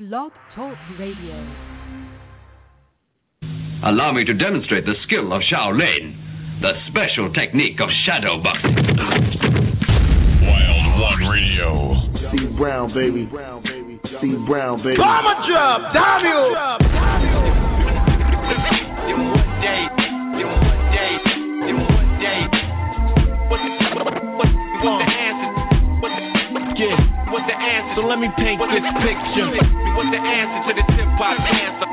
Blog Talk Radio. Allow me to demonstrate the skill of Shaolin, the special technique of shadow boxing. Wild One Radio. C Brown, baby. C Brown, baby. Bomber drop, damn you! What's So let me paint this picture. What's the answer to the hip hop cancer?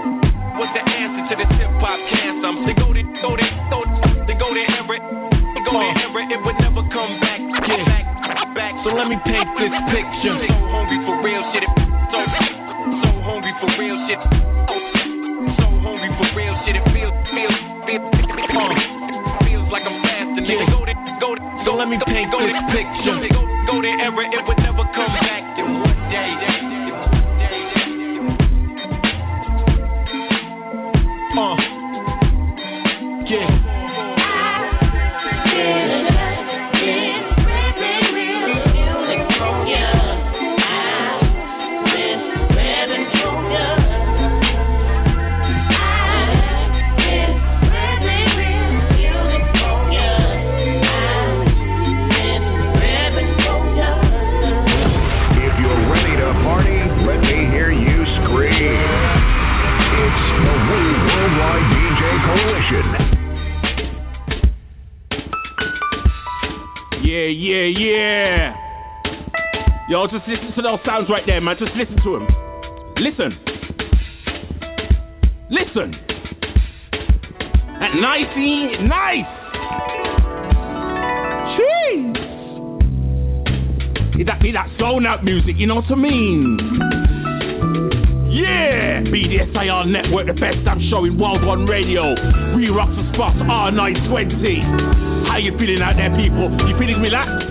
What's the answer to this hip hop cancer? They go to go to go they go to Everett. They go to Everett. It would never come back. Yeah. Back, back. So let me paint this picture. So hungry for real shit. So so hungry for real shit. So, hungry for real shit. It feels feels feels feels like I'm fasting. Yeah. Go to go to So let me paint go this to, picture. Go, to Everett. It would never come back. Day. Just listen to those sounds right there, man. Just listen to them. Listen. Listen. That nicey, nice. Jeez. Need that, need that zone out music, you know what I mean? Yeah! BDSIR Network, the best I'm showing Wild One Radio. We rock the spots R920. How you feeling out there, people? You feeling me, relaxed?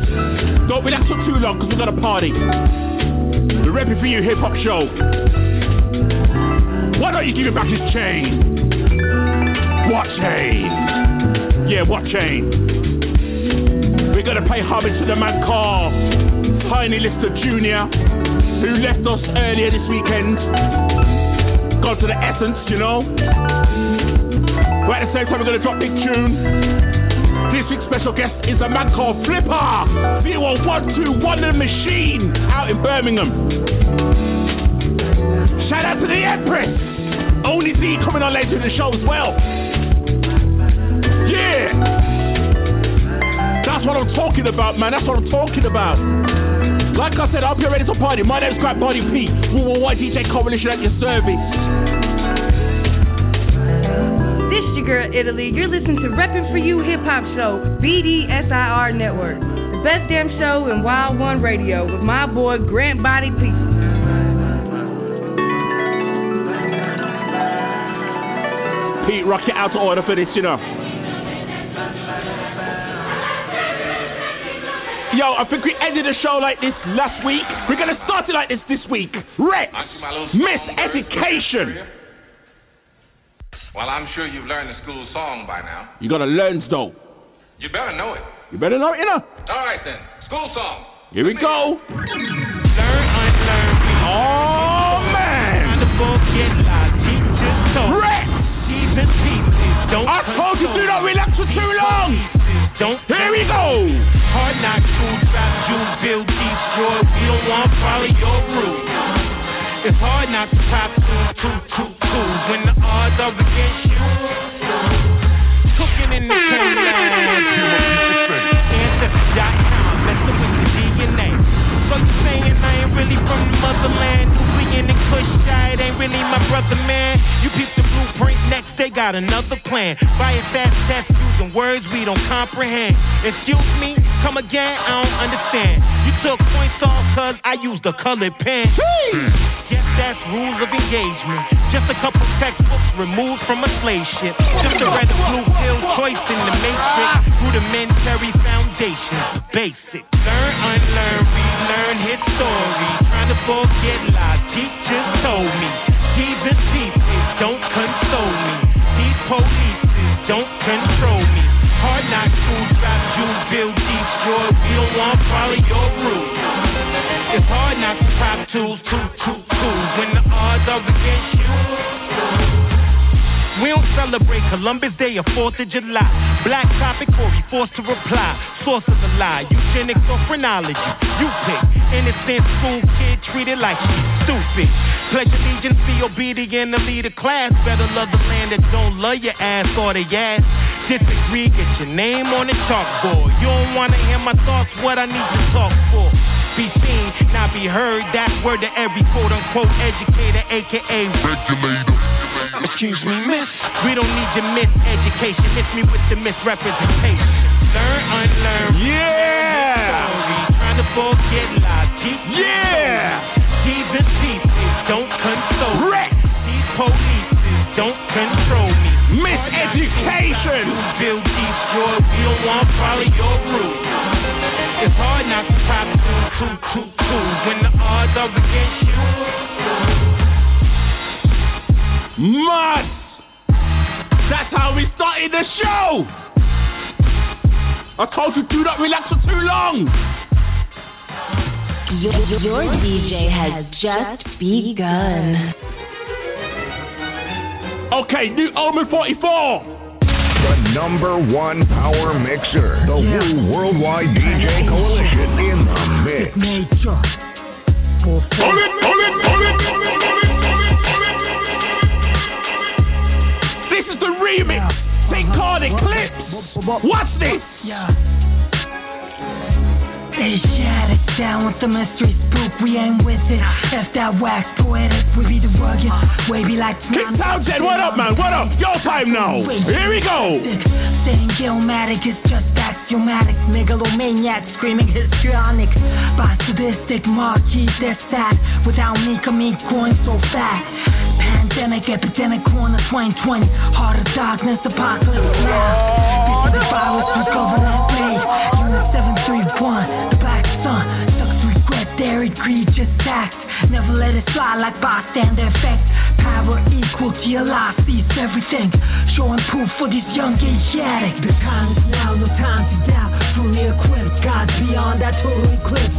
Don't relax for too long, because we're gonna party. The Repping for You hip hop show. Why don't you give me back his chain? What chain? Yeah, what chain? We're gonna pay homage to the man called Tiny Lister Jr., who left us earlier this weekend. Gone to the essence, you know. But at the same time, we're gonna drop big tune. This week's special guest is a man called Flipa 0112 The Machine out in Birmingham. Shout out to the Empress. Only D coming on later in the show as well. Yeah. That's what I'm talking about, man. That's what I'm talking about. Like I said, I hope you're ready to party. My name's Grab Body P. Worldwide DJ Coalition at your service. Girl Italy. You're listening to Reppin' For You Hip Hop Show, BDSIR Network. The best damn show in Wild One Radio with my boy Grant Body P. Pete, rock it out to order for this, you know. Yo, I think we ended the show like this last week. We're gonna start it like this this week. Reks, Miss Education. Well, I'm sure you've learned the school song by now. You gotta learn though. You better know it. You better know it, you know. All right then, school song. Here we go. Learn, unlearn, Oh man. the book, get loud. Teachers told Rex, even pieces. Don't I told you do not relax for too long. Don't Here we go. Hard knock school trap, you build destroy. We don't want to follow your route. It's hard not to top comprehend. Excuse me, come again, I don't understand. You took points off cause I used a colored pen. Yes, that's rules of engagement. Just a couple textbooks removed from a slave ship. Just a red and blue pill choice in the matrix. Rudimentary foundations, basic. Learn, unlearn, relearn history. Trying to forget lies teachers told me. And pieces don't console me. These police don't control celebrate Columbus Day or 4th of July. Black topic, Corey forced to reply. Source of the lie, eugenics or phrenology. You pick. Innocent school kid treated like she's stupid. Pledge allegiance, be obedient, and lead a class. Better love the land that don't love your ass or the ass. Disagree, get your name on the chalkboard. You don't wanna hear my thoughts, what I need to talk for be seen, not be heard. That's word to every quote unquote educator, aka regulator. Excuse me, miss. We don't need your miseducation. Miss me with the misrepresentation. Learn, unlearn. Yeah. Trying to forget lies. Yeah. These pieces don't console. me. Wreck. These police don't control me. Miseducation. Build destroy. We don't want to follow your rules. It's hard not to pop two, two, two, two when the odds are against you. Mud. That's how we started the show. I told you do not relax for too long. Your, your DJ has just begun. Okay, new Omen 44. The number one power mixer. The Wu Worldwide DJ Coalition in the mix. Hold it, hold it, hold This is the remix. They call it clips. What's this? They shut it down with the mystery spook, we ain't with it. If that wax poetic, we be the rugged, wavy like King Townsend, what up, man? What up? Your time now. Here we go. Saying Gilmatic is just axiomatic, megalomaniac screaming histrionic. By sadistic marquis, they're. Without me, come me growing so fast. Pandemic, epidemic, corner 2020. Heart of darkness, apocalypse oh, now. Before the virus was government egregious acts. Never let it slide like bystander effect. Power equal to your life, sees everything. Showing proof for these young Asiatic. The time is now, no time to doubt. Fully equipped, God's beyond that total eclipse.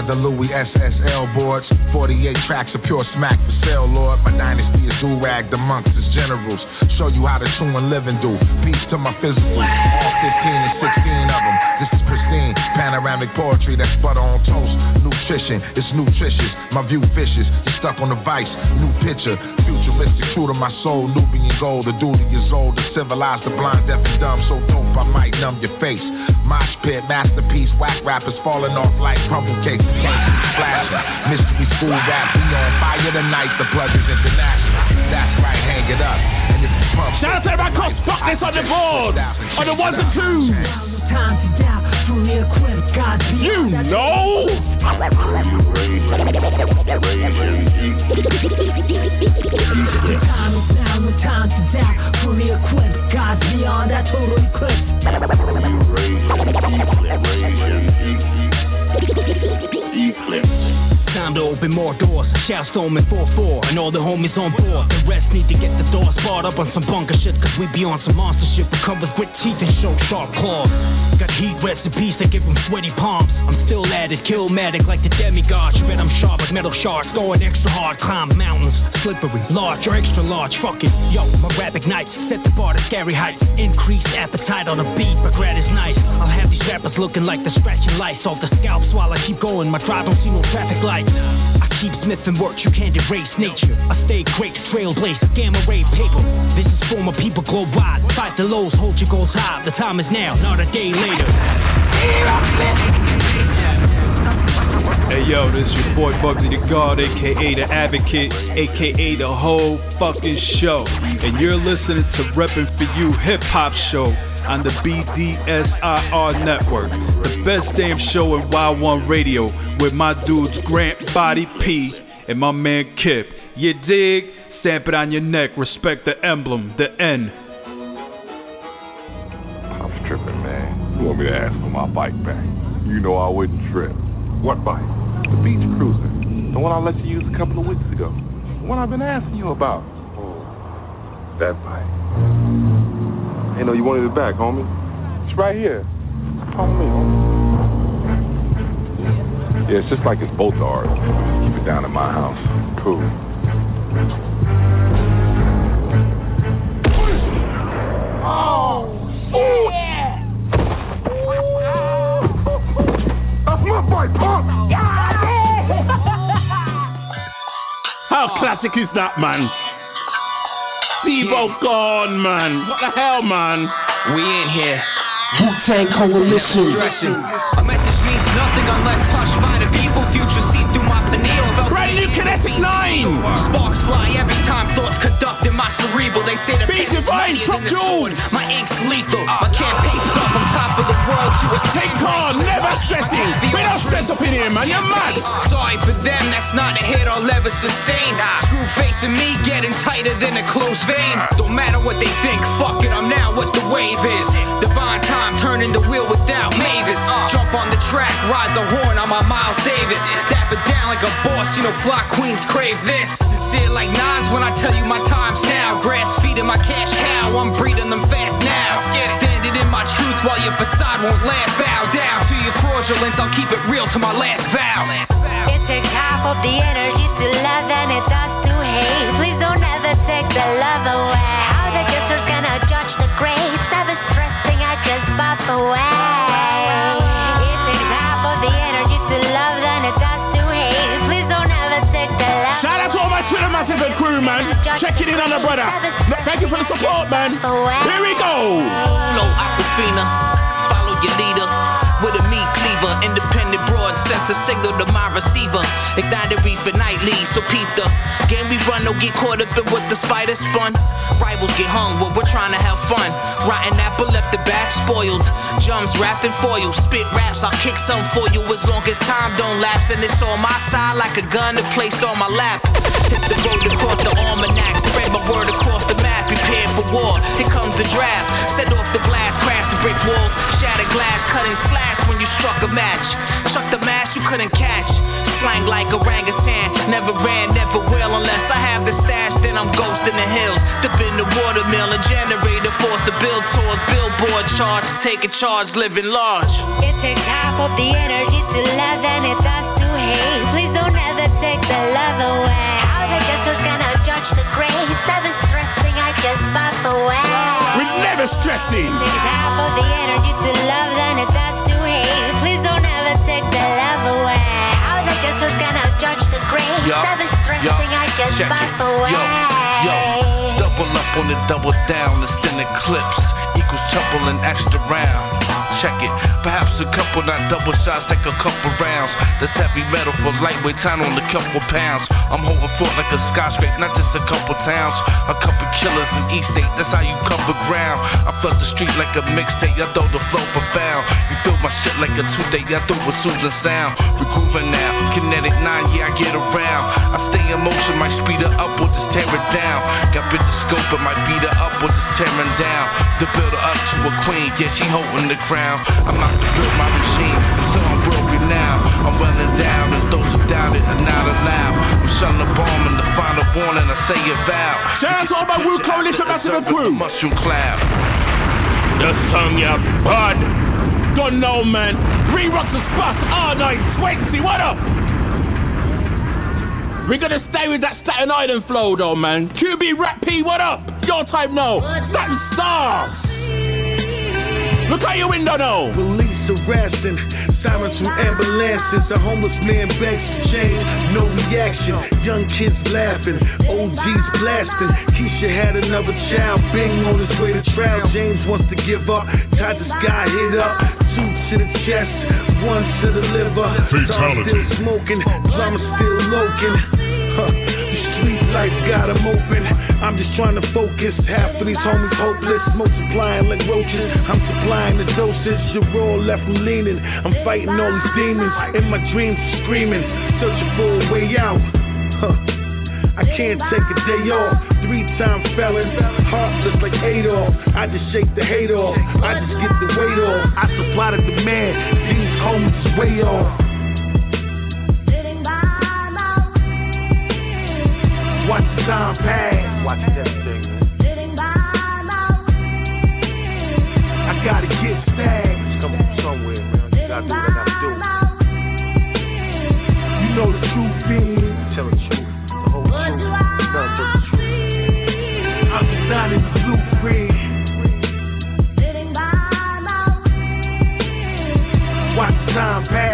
Leather Louis SSL boards, 48 tracks of pure smack for sale, Lord. My dynasty is do-rag amongst its generals. Show you how to true and living do. Peace to my physical, all 15 and 16 of them. This is pristine, panoramic poetry that's butter on toast. Nutrition, it's nutritious. My view vicious, you stuck on the vice. New picture, futuristic, true to my soul. Nubian gold, the duty is old. To civilize the blind, deaf, and dumb. So dope, I might numb your face. Mosh pit, masterpiece, whack rappers falling off like crumble cakes. Mystery school rap. We on fire tonight, the is international. That's right, hang it up. Shout out to everybody Fuck This on the board. On the ones and twos. Time to doubt, fully equipped, God's You know. Time is now, no time to equipped, God's beyond that total eclipse. Time to open more doors. Shout Stormin 4-4 and all the homies on board. The rest need to get the doors barred up on some bunker shit, cause we be on some monster shit. We come with grit teeth and show sharp claws. Got heat recipes that give them sweaty palms. I'm still at it, killmatic like the demigod. You bet I'm sharp like metal shards, going extra hard. Climb mountains, slippery, large or extra large. Fuck it, yo, my rap ignites. Set the bar to scary heights. Increased appetite on the beat, grad is nice. I'll have these rappers looking like they're scratching lights off the scalps while I keep going. My drive don't see no traffic lights. I keep smithing work, you can't erase nature. I stay great, trailblaze, gamma ray paper. This is for my people globe wide. Fight the lows, hold your goals high. The time is now, not a day later. Hey yo, this is your boy Bugsy the God, aka the Advocate, aka the whole fucking show. And you're listening to Reppin' For You Hip Hop Show on the BDSIR network. The best damn show in Y1 Radio with my dudes Grant Body P and my man Kip. You dig? Stamp it on your neck, respect the emblem, the N. I'm tripping, man. You want me to ask for my bike back? You know I wouldn't trip. What bike? The Beach Cruiser. The one I let you use a couple of weeks ago. The one I've been asking you about. Oh, that bike. Ain't know you wanted it back, homie. It's right here. Follow me, homie. Yeah, it's just like it's both ours. Keep it down at my house. Cool. Oh, oh yeah. That's my bike, punk. How classic is that, man? Steve-O hmm. gone, man. What the hell, man? We in here. Wu-Tang Coalition. A message means nothing unless touched by the people. Future see through my pineal. Brand new Kinetic 9. Sparks fly every time thoughts conduct in my cerebral. They say the Beat divine, top June. My ink's lethal. My campaign stuff on top of the world to a Take on, never stressing. We don't stress up in here, man. You're mad. Sorry for them, that's not a hit I'll ever sustain. Screw facing me, getting tighter than a closed vein. Don't matter what they think, fuck it, I'm now what the wave is. Divine time, turning the wheel without Mavis. Jump on the track, ride the horn, I'm a Miles Davis. Dap it down like a boss, you know, fly queens crave this. Sincere like Nas when I tell you my time's now. Grass feeding my cash cow, I'm breeding them fast now. Standing in my truth while your facade won't laugh. Bow down to your fraudulence, I'll keep it real to my last vow. It takes half of the energy to love than it does to hate. Please don't ever take the love away. Brother. Thank you for the support, man. Here we go. No Aquafina, follow your leader. With a meat cleaver, independent broad, sends a signal to my receiver. Ignited reefer nightly, so peep game we run, don't get caught up in what the spider spun. Rivals get hung, but we're trying to have fun. Rotten apple left the back spoiled. Jumps wrapped in foil, spit raps, I'll kick some for you as long as time don't last. And it's on my side like a gun that placed on my lap. Hit the road across the almanac, my word across the map, prepare for war. Here comes the draft, set off the blast, crash the brick walls, shatter glass, cutting slash when you struck a match. Struck the match you couldn't catch. Slang like orangutan, never ran, never will unless I have the stash. Then I'm ghosting the hills, dip in the watermill, a generator force to build towards billboard charts, taking charge, living large. It takes half of the energy to love than it does to hate. Please don't ever take the love away. How the just the grace? I was stressing, I just pop away. We're never stressing. It half of the energy to love than it does to hate. Please don't ever take the love away. How the just is gonna judge the grace? I was stressing, I just check pop it. away. Yo, yo, double up on the double down, extended clips equals trouble and extra. Check it, perhaps a couple, not double shots, like a couple rounds. That's heavy metal for lightweight, time on a couple pounds. I'm holding fort like a skyscraper, not just a couple towns. A couple killers in East State, that's how you cover ground. I flood the street like a mixtape, I throw the flow profound. You feel my shit like a two-day, I throw a soothing sound. We now, kinetic nine, yeah, I get around. I stay in motion, might speed her up or just tear it down. Got bit the scope, it might beat her up or just tearing down. To build her up to a queen, yeah, she holding the crown. I'm out to build my machine, so I'm broken now. I'm welling down, and those who doubt it are not allowed. I'm shutting the bomb in the final warning, I say it vow. Shout out to all my Wu Coalition massive and crew. Mushroom cloud. The song ya bud. Don't know, man. Three rocks and spots oh, all night. Swanksy, what up? We're gonna stay with that Staten Island flow though, man. QB Rap P, what up? Your time now. Staten Stars. Look out your window now. Police harassing, sirens from ambulances. A homeless man begs change, no reaction. Young kids laughing, OGs blasting. Keisha had another child, Bing on his way to trial. James wants to give up, Todd this guy hit up. Two to the chest, one to the liver. Stars still smoking, drama still loking. Huh. Life got 'em open. I'm just trying to focus. Half of these homies hopeless, multiplying like roaches. I'm supplying the doses. You're all left me leaning. I'm fighting all these demons. In my dreams, screaming, searching for a way out. Huh. I can't take a day off. Three time felon, heartless like Adolf. I just shake the hate off. I just get the weight off. I supply the demand. These homies way off. Time pass. Watch that thing, I gotta get stacks. Come from somewhere, man. You gotta do what I gotta do. You know the truth is. Tell the truth. The whole truth. Nothing but the truth. I'm designing the blueprint. Watch the time pass.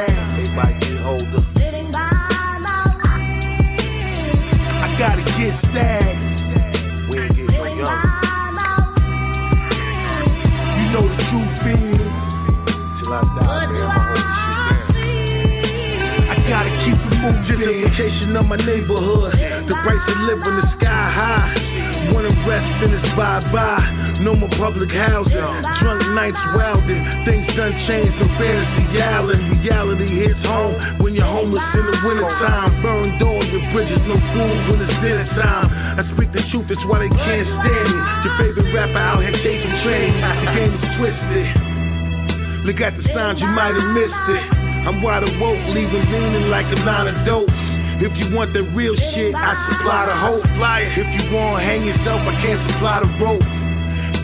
Gentrification of my neighborhood. The price of living is sky high. Wanna rest and it's bye bye. No more public housing. Drunk nights wilding. Things done changed from fantasy island. Reality hits home when you're homeless in the wintertime. Burned doors and bridges, no food when it's dinner time. I speak the truth, it's why they can't stand me. Your favorite rapper out here dating training. The game is twisted. Look at the signs, you might have missed it. I'm wide awoke, leaving leaning like a line of dope. If you want the real shit, I supply the hope. If you want to hang yourself, I can't supply the rope.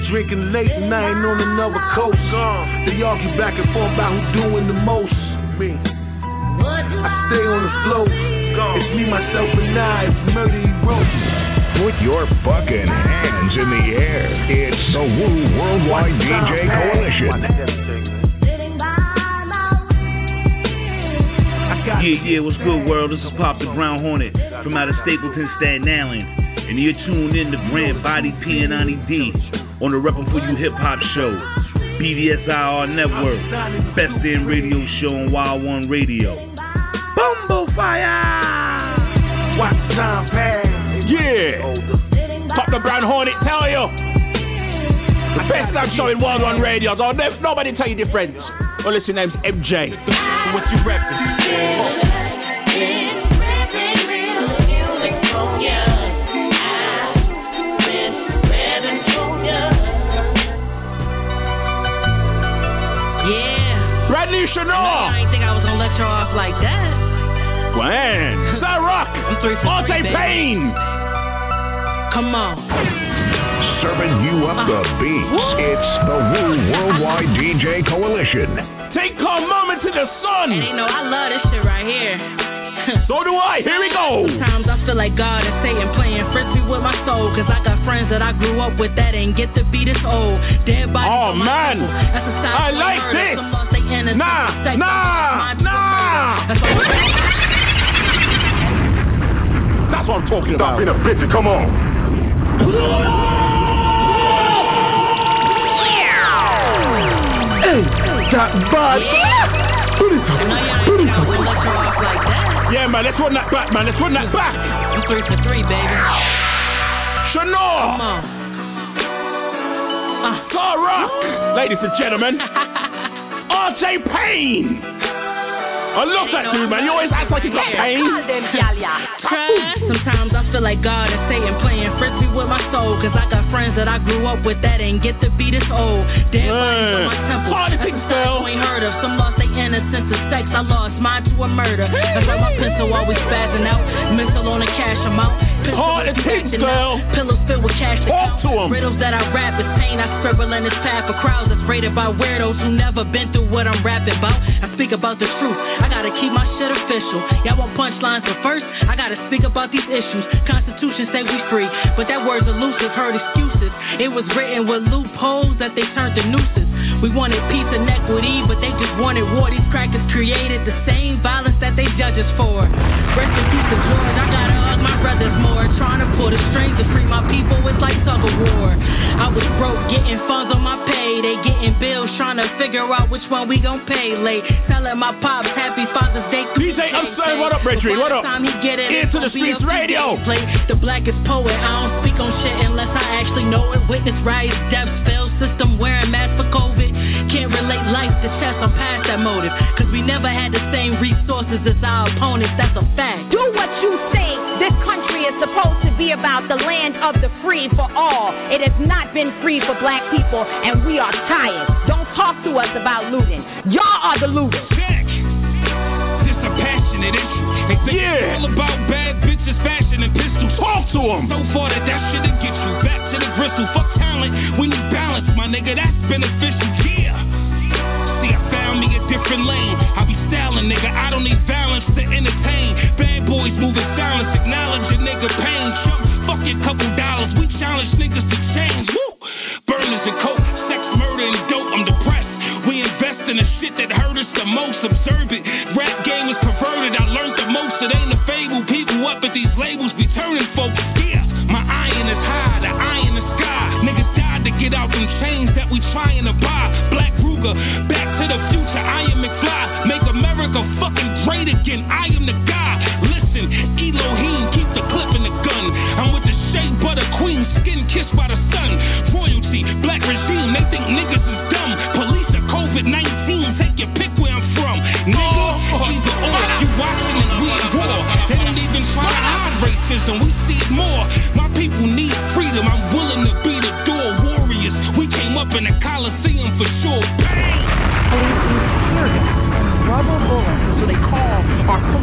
Drinking late night on another coast. They argue back and forth about who doing the most. Me. I stay on the float. It's me, myself, and I. It's murder he wrote. Put your fucking hands in the air. It's the Wu Worldwide DJ Coalition. Yeah, yeah, what's good, world? This is Pop the Brown Hornet from out of Stapleton, Staten Island. And you're tuned in to Grand Body P&I D on the Reppin' For You Hip Hop Show. BDSIR Network. Best damn radio show on Wild One Radio. Bumble Fire! Watch time pass. Yeah. Pop the Brown Hornet, tell you. The best damn show in Wild One Radio. Don't let nobody tell you different. Well, listen, name's MJ. What you reppin'? Yeah. Brand new Chanel. I didn't think I was gonna let you off like that. When? Sa-Roc. I'm three Monte. Payne. Come on. Serving you up the beats. It's the Wu Worldwide DJ Coalition. Take a moment to the sun. And you know, I love this shit right here. So do I. Here we go. Sometimes I feel like God is Satan playing frisbee with my soul. Cause I got friends that I grew up with that ain't get to be this old. Dead bodies Oh, on my man. That's a sign I of like murder. this. Some lost their innocence. Nah, Sex, nah, mind nah. That's what I'm talking about. Stop about. being a bitch and come on. Hey, got bud. Put it you up. Put it think I would let up. you off like that. Yeah, man. Let's run that back, man. Let's run that back. I'm three for three, baby. Chanel. Come on. Uh, Sa-Roc. Ladies and gentlemen. R.J. Payne. I love that dude, man. You always act like you got pain. Sometimes I feel like God is Satan playing frisbee with my soul. Cause I got friends that I grew up with that ain't get to be this old. Dead bodies on my temple. Politics, That's a ain't heard of. Some lost their innocence to sex. I lost mine to a murder. That's why my pencil always spazzing out. Mental on a cash amount. Pistol Politics, girl. Pillows filled with cash Talk to 'em. Riddles that I rap is pain I scribble in this path for crowds that's rated by weirdos who never been through what I'm rapping about. I speak about the truth. I gotta keep my shit official. Y'all want punchlines, but first I gotta speak about these issues. Constitution say we free, but that word's elusive. Heard excuses. It was written with loopholes that they turned to nooses. We wanted peace and equity, but they just wanted war. These crackers created the same violence that they judge us for. Rest in peace to George. I gotta hug my brothers more. Trying to pull the strings to free my people. It's like tug of war. I was broke, getting funds on my pay. They getting bills, trying to figure out which one we gon' pay late. Telling my pops happy Father's Day. DJ Upstairs, what up, Reggie? What up? Time he get it, Into the it's gonna be streets radio. play. The blackest poet. I don't speak on shit unless I actually know it. Witness riots, deaths, failed system wearing masks for COVID. Can't relate life to chess, I'm past that motive. Cause we never had the same resources as our opponents, that's a fact. Do what you say. This country is supposed to be about the land of the free for all. It has not been free for black people, and we are tired. Don't talk to us about looting. Y'all are the looters. Check. This a passionate issue. They yeah. all about bad bitches, fashion, and pistols. Talk to them. So far that that shit'll get you back to the gristle. Fuck talent my nigga, that's beneficial. Yeah. See, I found me a different lane. I be styling, nigga. I don't need balance to entertain. Bad boys moving silence. get out them chains that we trying to buy. Black Ruger, back to the future, I am McFly. Make America fucking great again, I am the guy. Listen, Elohim, keep the clip in the gun. I'm with the shea butter queen, skin kissed by the sun.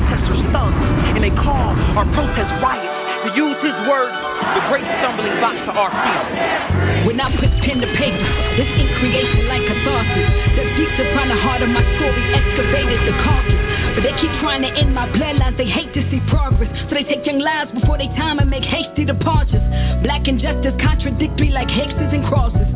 protests thugs, and they call our protest riots. To use his words, the great stumbling block to our feet. When I put pen to paper, this ink creation like catharsis. The beats upon the heart of my story excavated the carcass. They keep trying to end my bloodlines, they hate to see progress. So they take young lives before they time and make hasty departures. Black injustice contradictory like hexes and crosses.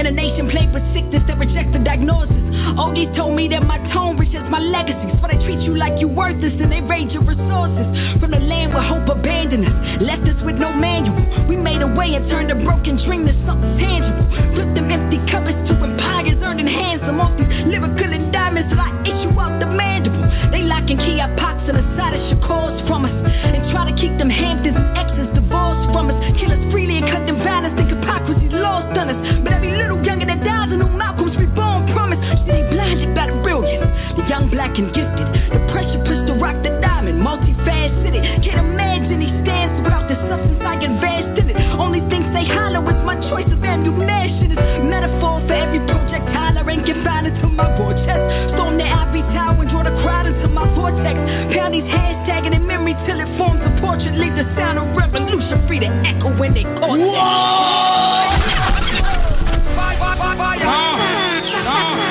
In a nation plagued with sickness that rejects the diagnosis. OGs told me that my tone reaches my legacy. So they treat you like you're worthless and they raid your resources. From the land where hope abandoned us, left us with no manual. We made a way and turned a broken dream to something tangible. Flipped them empty cupboards to empires earning handsome off these lyrical endowments that I issue out the mandible. They lock and key our pops and the side of Shakur's from us. And try to keep them Hamptons and exes divorced from us. Kill us freely and cut them violence. Think hypocrisy lost on us. But every little younger that dies, a new Malcolm's reborn promise. See, blinded by the brilliance. The young, black, and gifted. The pressure push to rock the diamond. Multifaceted. Can't imagine he stands without the substance I invest in it. Only things they hollow is my choice of ammunition. It's metaphor for every projectile I ain't confined into my war chest. Storm the ivory tower and draw the crowd into my vortex. Pound these hashtagging in memory till it forms a portrait. Leave the sound of revolution free to echo when they call it.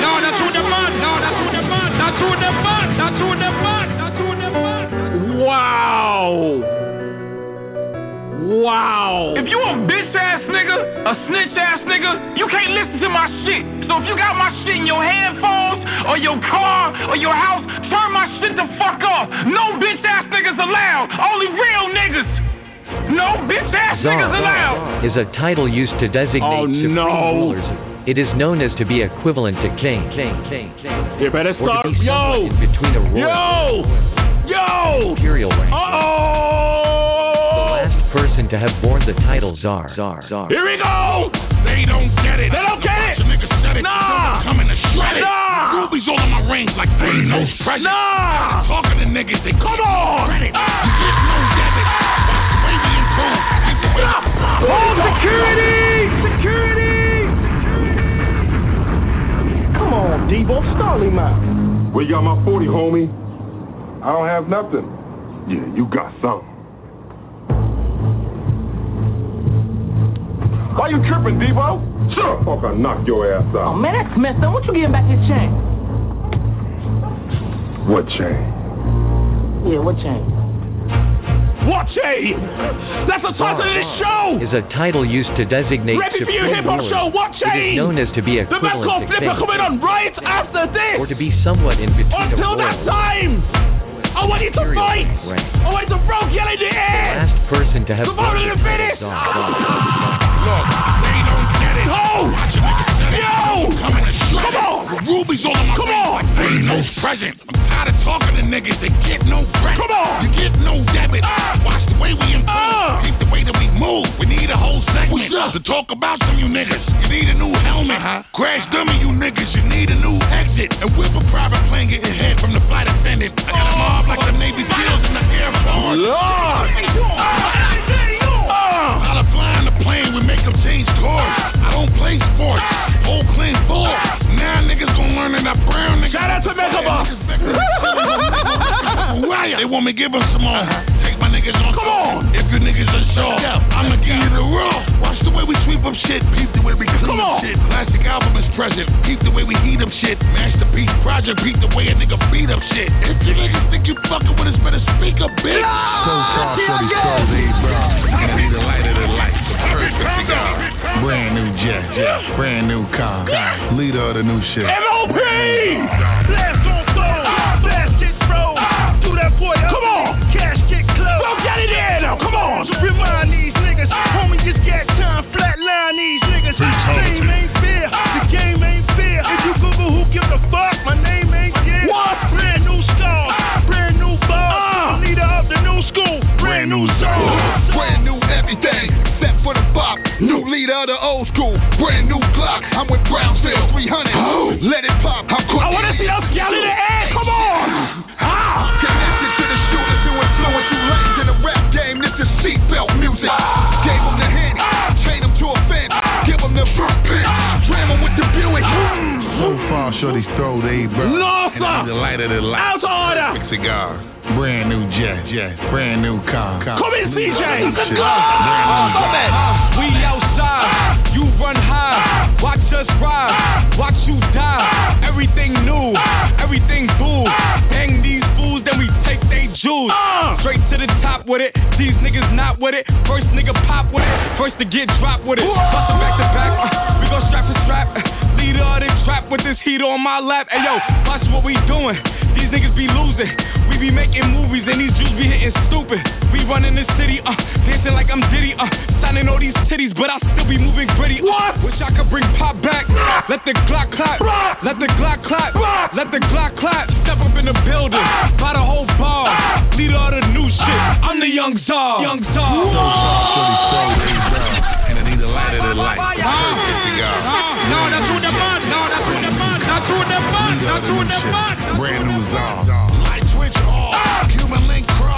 No, that's who the man. No, that's who the man. That's who the man. That's who the man. That's who the man. Wow. Wow. If you a bitch ass nigga, a snitch ass nigga, you can't listen to my shit. So if you got my shit in your headphones or your car or your house, turn my shit the fuck off. No bitch ass niggas allowed. Only real niggas. No bitch ass niggas allowed. is a title used to designate Oh, supreme no. rulers. It is known as to be equivalent to king. king, king, king. You better start. be Yo. in between a royal Yo. Yo. imperial rank. Oh. The last person to have borne the title czar. czar, czar. Here we go. They don't get it. They don't get it. The niggas said it. Nah. Coming to shred it. Nah. Rubies all in my rings like they no present. Nah. Talking to niggas, they Come on. Credit. You ah. get no debit. Watch the way we improve. Keep the security. Security. Come on, Debo, stall him out. Where you got my 40, homie? I don't have nothing. Yeah, you got something. Why you tripping, Debo? Sure. Fuck, I knock your ass out. Oh out. man, that's messed up. What you getting back his chain? What chain? Yeah, what chain? What A. That's the title of this show. Is a title used to designate Ready for your hip hop show. What It A. is known as to be The man equivalent called to Flipa king. coming on right after this. Or to be somewhat in between a Until that time, I want you to fight. rank. I want you to throw yell in the The air. last person to have Come on to the the finish. czar. czar. Look, they don't get it. Go. With rubies all in my Come rings on. like they no present. I'm tired of talking to niggas, they get no credit. Come on. You get no debit. Ah. Watch the way we improve. Ah. Keep the way that we move. We need a whole segment to talk about some you niggas. You need a new helmet. Uh-huh. Crash dummy, you niggas. You need a new exit. And whip a private plane getting hit from the flight attendant. I got a mob like the Navy SEALs in the Air Force. Lord. Ah. Out of flying the plane, we make them change course. I don't play sports. Niggas gon' learn that brown niggas. Shout out to Mega Boss. Why? They want me give them some more. Uh-huh. Take my niggas on. Come on. If you niggas are sure, I'ma give you the raw. Watch the way we sweep up shit. Peep the way we clean Come up on. shit. Classic album is present. Peep the way we heat up shit. Masterpiece project. Peep the way a nigga beat up shit. If you niggas think you fucking with us, better speak up, bitch. So far for these pros, eight bro. Gonna be the light of the light. The perfect cigar. Brand new jet, jet, brand new car. Leader of the new shit. MOP. Blast on phone. Blast shit throw. Do that boy. Come on. Cash get close. Go get it in now. Come on. Remind these niggas. Homie just got time. Flatline these niggas. Game ain't fair. The game ain't fair. If you Google who gives a fuck, my name ain't there. What? Brand new star. Brand new ball. Uh. Leader of the new school. Brand new song. Brand new everything, New leader of the old school. Brand new Glock. I'm with Brownsville 300. Let it pop. I'm quick. I want to see us yell in the air. Come on. Ah. Connected to the shooters who influence you lanes in the rap game. This is seatbelt music. Ah. Gave them the hand, ah. chain them to a fence. Ah. Give them the front bench. Ram them with the Buick. So far, shorty's throw, eight bro. No, sir. I The light of the light. Out of order. Big cigar. Brand new jet, jet. Brand new car. car. Come in, CJ. Shit. Go. Brand new Come in. We outside, everything boo. Ah! Hang these fools, then we take they jewels. Ah! Straight to the top with it. These niggas not with it. First nigga pop with it. First to get dropped with it. Bust it back to back. Uh, we gon' strap to strap. Uh, leader of the trap with this heat on my lap. Hey yo, watch what we doing. These niggas be losing. We be making movies and these Jews be hitting stupid. We running the city, uh, dancing like I'm Diddy, uh, signing all these titties, but I still be moving gritty. Uh, wish I could bring pop back. Let the Glock clap. Let the Glock clap. Let the Glock clap. Step up in the building. By the whole bar. Leader of the new shit. I'm the young czar. Young czar. And I need the light of the light. No, that's through the mud. No, that's through the mud. Not through the mud. Not through the mud. Brand new czar.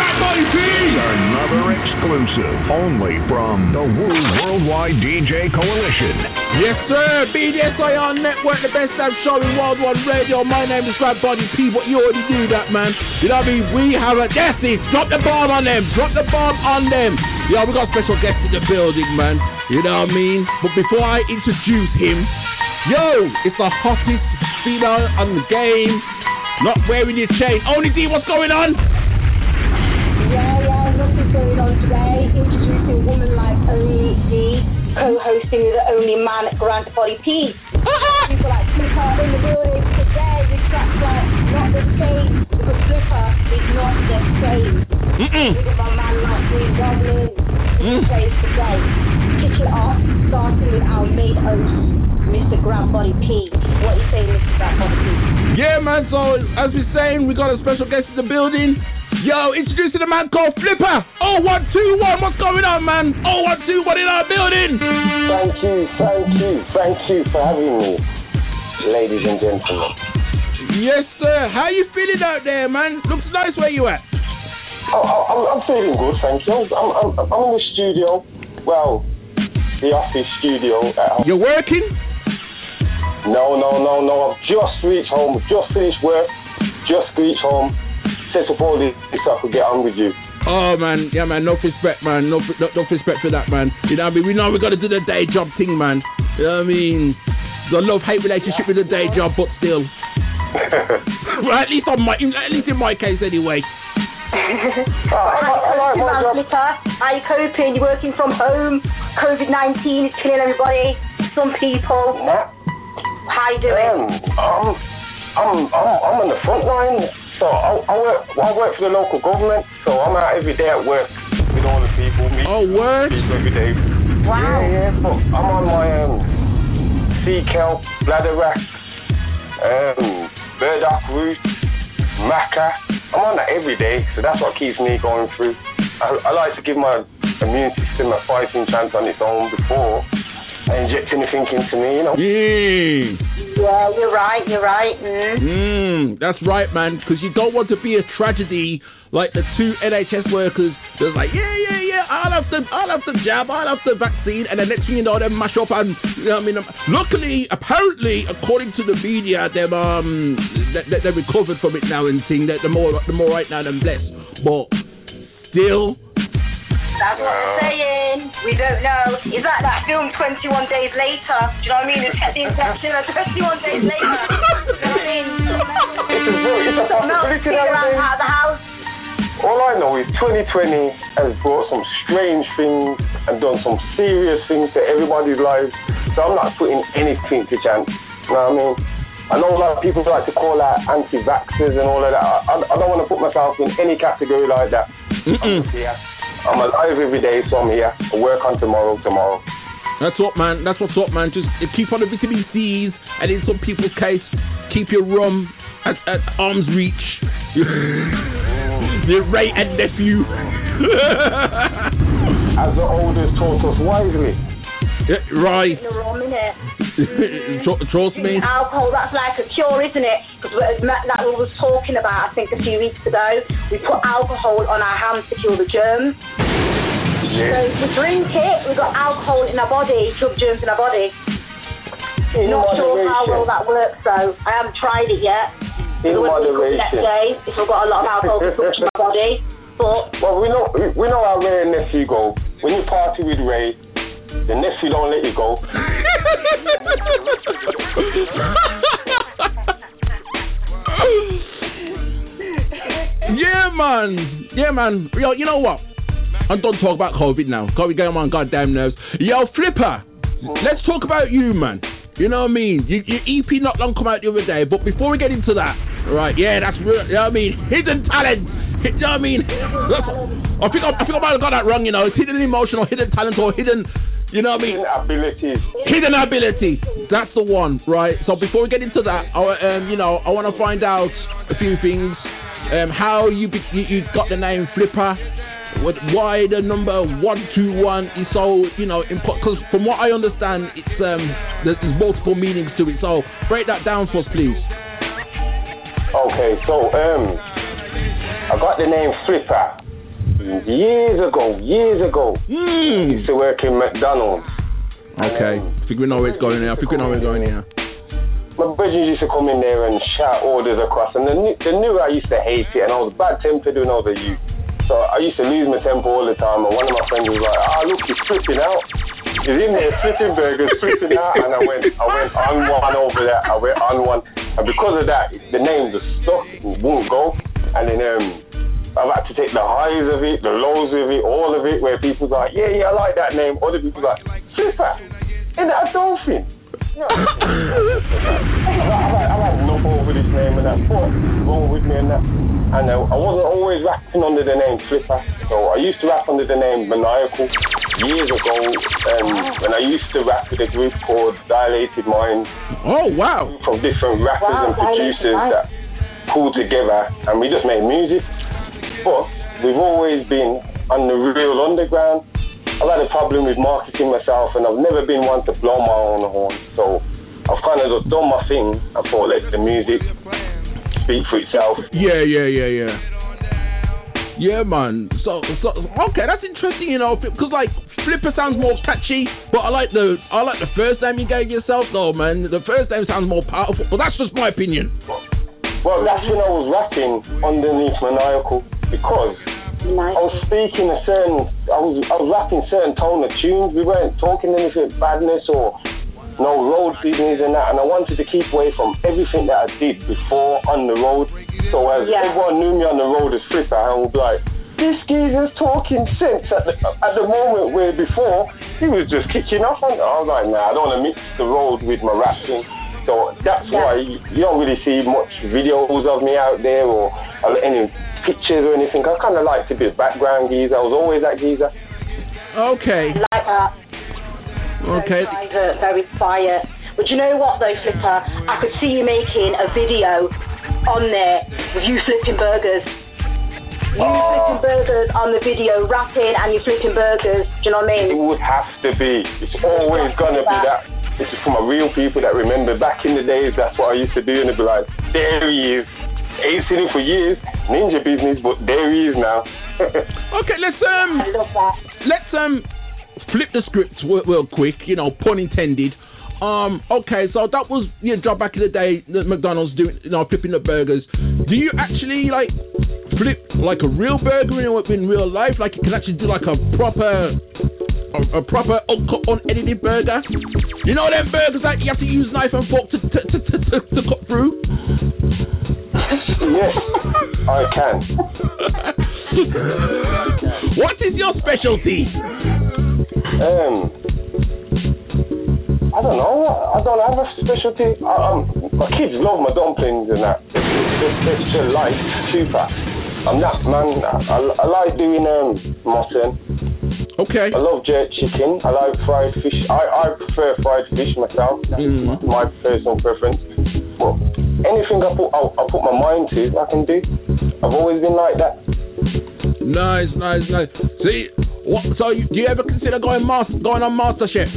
Another exclusive only from the Wu Worldwide DJ Coalition. Yes, sir. BDSIR Network, the best damn show in World One Radio. My name is Rad Body P, but you already knew that, man. You know what I mean? We have a that's. Drop the bomb on them. Drop the bomb on them. Yo, we got special guests in the building, man. You know what I mean? But before I introduce him, yo, it's the hottest female on the game. Not wearing his chain. Only D, what's going on? On today. Introducing a Woman Like Only D, co-hosting with the only man, Grant Body P. People like Flipa in the building today with tracks like Not the Same, because Flipa is not the same. Mm-mm. Look at my man like Green Goblin. Mm. Plays today. Kick it off, starting with our main host, Mr. Grant Body P. What you saying, Mr. Grant Body P? Yeah, man. So as we're saying, we got a special guest in the building. Yo, introducing a man called Flipa. Oh, one, two, one. What's going on, man? Oh, one, two, one in our building. Thank you, thank you, thank you for having me, ladies and gentlemen. Yes, sir. How you feeling out there, man? Looks nice where you at. Oh, oh I'm, I'm feeling good, thank you. I'm, I'm, I'm in the studio. Well, the office studio. At home. You're working? No, no, no, no. I've just reached home. Just finished work. Just reached home. Set up all this so I could get on with you. Oh man, yeah man, no respect man, no no, no respect for that man. You know what I mean? We know we gotta do the day job thing, man. You know what I mean? The love hate relationship with the day job, but still. well, at least on my, at least in my case anyway. Hi, How you coping? You're working from home. COVID 19 is killing everybody. Some people. How you doing? Um, I'm, I'm, I'm, I'm on the front line. So I, I work, I work for the local government. So I'm out every day at work with all the people. Meet oh, word? People every day. Wow. Yeah, yeah. So I'm on my um, sea kelp, bladder wrack, um, burdock root, maca. I'm on that every day, so that's what keeps me going through. I, I like to give my immune system a fighting chance on its own before I inject anything into me, you know. Yeah. Yeah, you're right, you're right. Mm. Mm, that's right, man. Because you don't want to be a tragedy like the two NHS workers that's like, yeah, yeah, yeah, I'll have the, I'll have the jab, I'll have the vaccine, and the next thing you know, they mash up and, you know I mean? Luckily, apparently, according to the media, they've, um, they, they, they recovered from it now and thing, that the more, the more right now than blessed. But still, That's what they're saying. We don't know. Is that that film 21 Days Later? Do you know what I mean? It's kept the infection 21 days later. Do you know what I mean? It's a, it's a Some milk possibility around nowadays. out of the house. All I know is 2020 has brought some strange things and done some serious things to everybody's lives. So I'm not putting anything to chance. You know what I mean? I know a lot of people like to call out anti-vaxxers and all of that. I, I don't want to put myself in any category like that. I'm just here. I'm alive every day, so I'm here. I work on tomorrow, tomorrow. That's what, man. That's what's up, man. Just keep on the vitamin C's, and in some people's case, keep your rum at, at arm's reach. your Wray and Nephew. As the elders taught us wisely, Yeah, right. In the rum, innit? Tr- Trust me. Alcohol, that's like a cure, isn't it? Because like we was talking about, I think a few weeks ago, we put alcohol on our hands to kill the germs. So we drink it, we've got alcohol in our body, kill the germs in our body. In Not sure how well that works though. I haven't tried it yet. In So when the next moderation. day, if we've got a lot of alcohol consumption in our body. But Well, we know we know how Wray and Nephew go. When you party with Wray, the nephew don't let you go. Yeah, man. Yeah, man. Yo, you know what? I'm done talking about COVID now. COVID getting on goddamn nerves. Yo, Flipa, let's talk about you, man. You know what I mean? You, your EP not long come out the other day, but before we get into that, right? Yeah, that's real. You know what I mean? Hidden talent. You know what I mean? I think I, I think I might have got that wrong. You know, it's hidden emotional, hidden talent, or hidden. You know what I mean? Hidden abilities. Hidden ability. That's the one, right? So before we get into that, I, um, you know, I want to find out a few things. Um, how you, be, you you got the name Flipa? What, why the number one two one is so you know important? Because from what I understand, it's um there's, there's multiple meanings to it. So break that down for us, please. Okay, so um, I got the name Flipa years ago. Years ago, Hmm. used to work in McDonald's. Okay, I think we know where it's going here. I think we know where it's going here. My brethren used to come in there and shout orders across, and knew, they knew I used to hate it, and I was bad tempered when I was a youth. So I used to lose my temper all the time, and one of my friends was like, "Ah, look, he's flipping out. He's in there flipping burgers, flipping out." And I went, I went on one over there. I went on one, and because of that, the name just stuck, it won't go. And then um, I've had to take the highs of it, the lows of it, all of it, where people's like, "Yeah, yeah, I like that name." Other people's like, "Flipa, isn't that a dolphin?" I've had, I've had enough over this name and that. What's wrong with me and that? And uh, I wasn't always rapping under the name Flipa. So I used to rap under the name Maniacal years ago um, when I used to rap with a group called Dilated Minds. Oh, wow. From different rappers Wow, and Dilated producers Minds. that pulled together and we just made music. But we've always been on the real underground. I've had a problem with marketing myself and I've never been one to blow my own horn. So I've kind of just done my thing. I thought let the music speak for itself. Yeah, yeah, yeah, yeah. Yeah, man. So, so okay, that's interesting, you know, because like Flipa sounds more catchy, but I like the I like the first name you gave yourself, though, man. The first name sounds more powerful, but that's just my opinion. Well, that's when I was rapping underneath Maniacal because I was speaking a certain, I was I was rapping certain tone of tunes. We weren't talking anything badness or no road business and that. And I wanted to keep away from everything that I did before on the road. So as Yeah. everyone knew me on the road as Flipa, I would be like, this geezer's talking sense at the, at the moment where before he was just kicking off on. I was like, nah, I don't want to mix the road with my rapping. So that's why you you don't really see much videos of me out there or any pictures or anything. I kind of like to be a background geezer. I was always that geezer. Okay. like that. Okay. Very private, very quiet. But you know what though, Flipa? I could see you making a video on there with you flipping burgers. You ah. flipping burgers on the video, rapping and you flipping burgers. Do you know what I mean? It would have to be. It's always gonna be that. This is for my real people that remember back in the days. That's what I used to do, and they'd be like, "There he is." Ain't seen him for years. Ninja business, but there he is now. Okay, let's um, let's um, flip the script real, real quick. You know, pun intended. Um, okay, so that was your job back in the day. The McDonald's doing, you know, flipping the burgers. Do you actually like flip like a real burger in, in real life? Like you can actually do like a proper, a, a proper uncut, unedited burger. You know them burgers that you have to use knife and fork to to, to, to, to, cut through. yes, I can. what is your specialty? Um, I don't know. I don't have a specialty. I, um, my kids love my dumplings and that. It's, it's a life, super. I'm that man. I, I, I like doing um, mutton. Okay. I love jerk chicken. I like fried fish. I, I prefer fried fish myself. That's my personal preference. But anything I put I, I put my mind to, I can do. I've always been like that. Nice, nice, nice. See, what? So you, do you ever consider going master, going on MasterChef?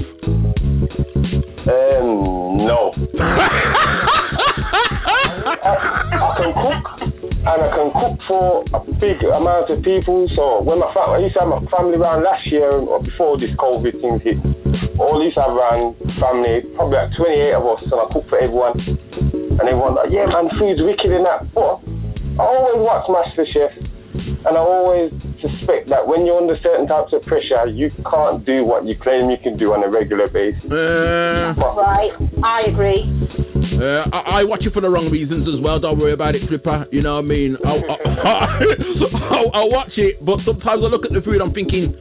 Um, no. I, I can cook, and I can cook for a big amount of people. So when my family, I used to have my family around last year or before this COVID thing hit. All these have around family, probably like 28 of us, and I cook for everyone. And everyone like, yeah, man, food's wicked and that. But I always watch MasterChef, and I always suspect that when you're under certain types of pressure, you can't do what you claim you can do on a regular basis. Uh, Right, I agree. Uh, I, I watch it for the wrong reasons as well. Don't worry about it, Flipa. You know what I mean? I, I, I, watch it, but sometimes I look at the food. I'm thinking,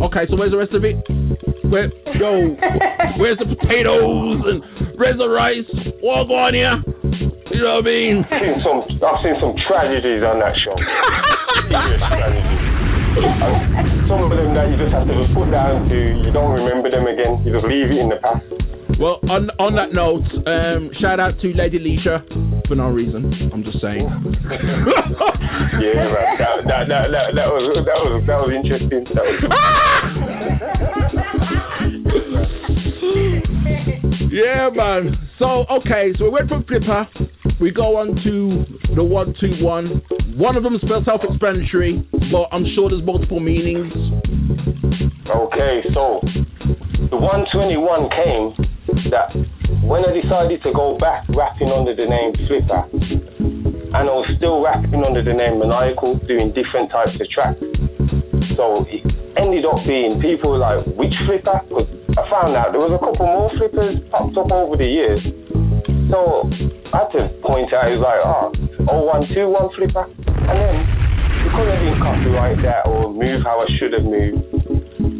okay, so where's the rest of it? Where, yo, where's the potatoes and where's the rice? What go on here? You know what I mean? I've seen some, I've seen some tragedies on that show. Some of them that you just have to just put down to, you don't remember them again. You just leave it in the past. Well, on on that note, um, shout out to Lady Leisha for no reason. I'm just saying. Yeah, man. That, that, that, that, that was that was that was interesting. That was. yeah, man. So okay, so we went from Flipa. We go on to the one two one. One of them spells self-explanatory, but I'm sure there's multiple meanings. Okay, so the 121 came that when I decided to go back rapping under the name Flipa, and I was still rapping under the name Maniacal, doing different types of tracks. So it ended up being people like, which Flipa? Because I found out there was a couple more Flipas popped up over the years. So I had to point out, it was like, oh, 0121 Flipa. And then, because I didn't copyright that or move how I should have moved,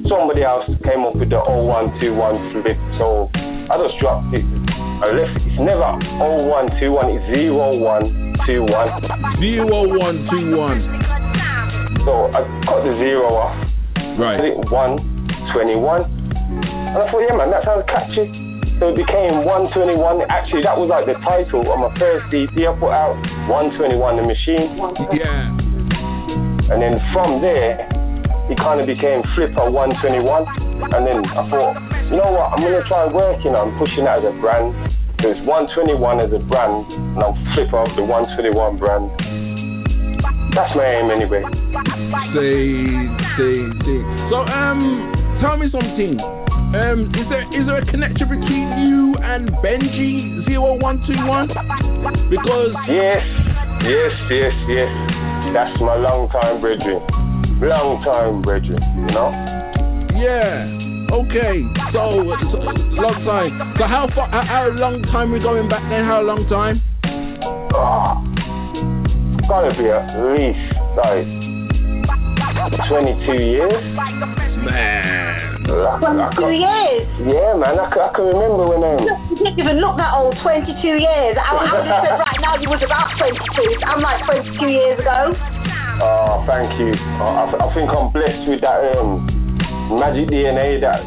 somebody else came up with the 0121 flip. So I just dropped it. I left it. It's never 0121, it's 0121. 0121. So I cut the zero off. Right. Put it 121. And I thought, yeah, man, that sounds catchy. So it became 121. Actually, that was like the title on my first EP I put out, 121 The Machine. Yeah. And then from there, it kind of became Flipa 121. And then I thought, you know what, I'm going to try working on pushing that as a brand. It's 121 as a brand, and I'm Flipa of the 121 brand. That's my aim anyway. So, um, tell me something. Um, is there is there a connection between you and Benji 0121? Because Yes, yes, yes, yes. That's my long time brethren. Long time brethren, you know? yeah. Okay, so, so long time. So how far? How, how long time we going back then? How long time? Ah, gotta be at least like 22 years. Man. 22 years. Yeah, man, I, can- I can remember when um, You didn't even look that old, 22 years. I, I would have said right now you was about 22. I'm like 22 years ago. Oh, thank you. Oh, I, I think I'm blessed with that um, magic DNA, that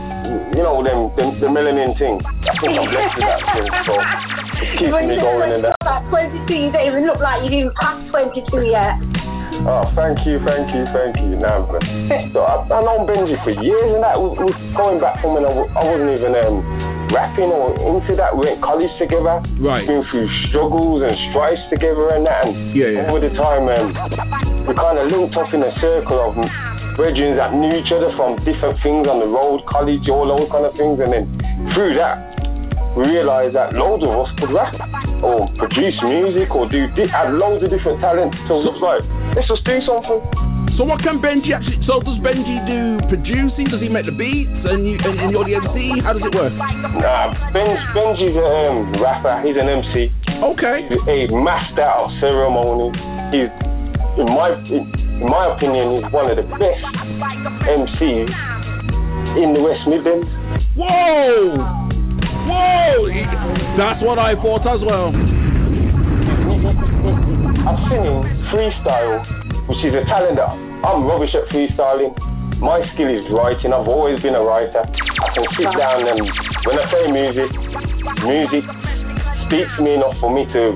you know, them, them the melanin thing. I think I'm blessed with that thing. So keeps me going in that. About 22, you don't even look like you didn't pass 22 yet. Oh, thank you, thank you, thank you. Now, so I, I known Benji for years, and that was, was going back from when I, w- I wasn't even um, rapping or into that. We went college together. Right. Been through struggles and strifes together and that. And Yeah, yeah. over the time, um, we kind of linked up in a circle of brethren that knew each other from different things on the road, college, all those kind of things. And then through that, we realized that loads of us could rap or produce music or do di- have loads of different talents. So it was like, let's just do something. So what can Benji actually? So does Benji do producing? Does he make the beats and you and, and you're the MC? How does it work? Nah, Benj, Benji's a um, rapper. He's an MC. Okay. He's a master of ceremony. He's, in my in, in my opinion, he's one of the best MCs in the West Midlands. Whoa! Whoa! He- That's what I thought as well. Seen him freestyle, which is a talent that I'm rubbish at freestyling. My skill is writing. I've always been a writer. I can sit down and when I play music, music speaks me enough for me to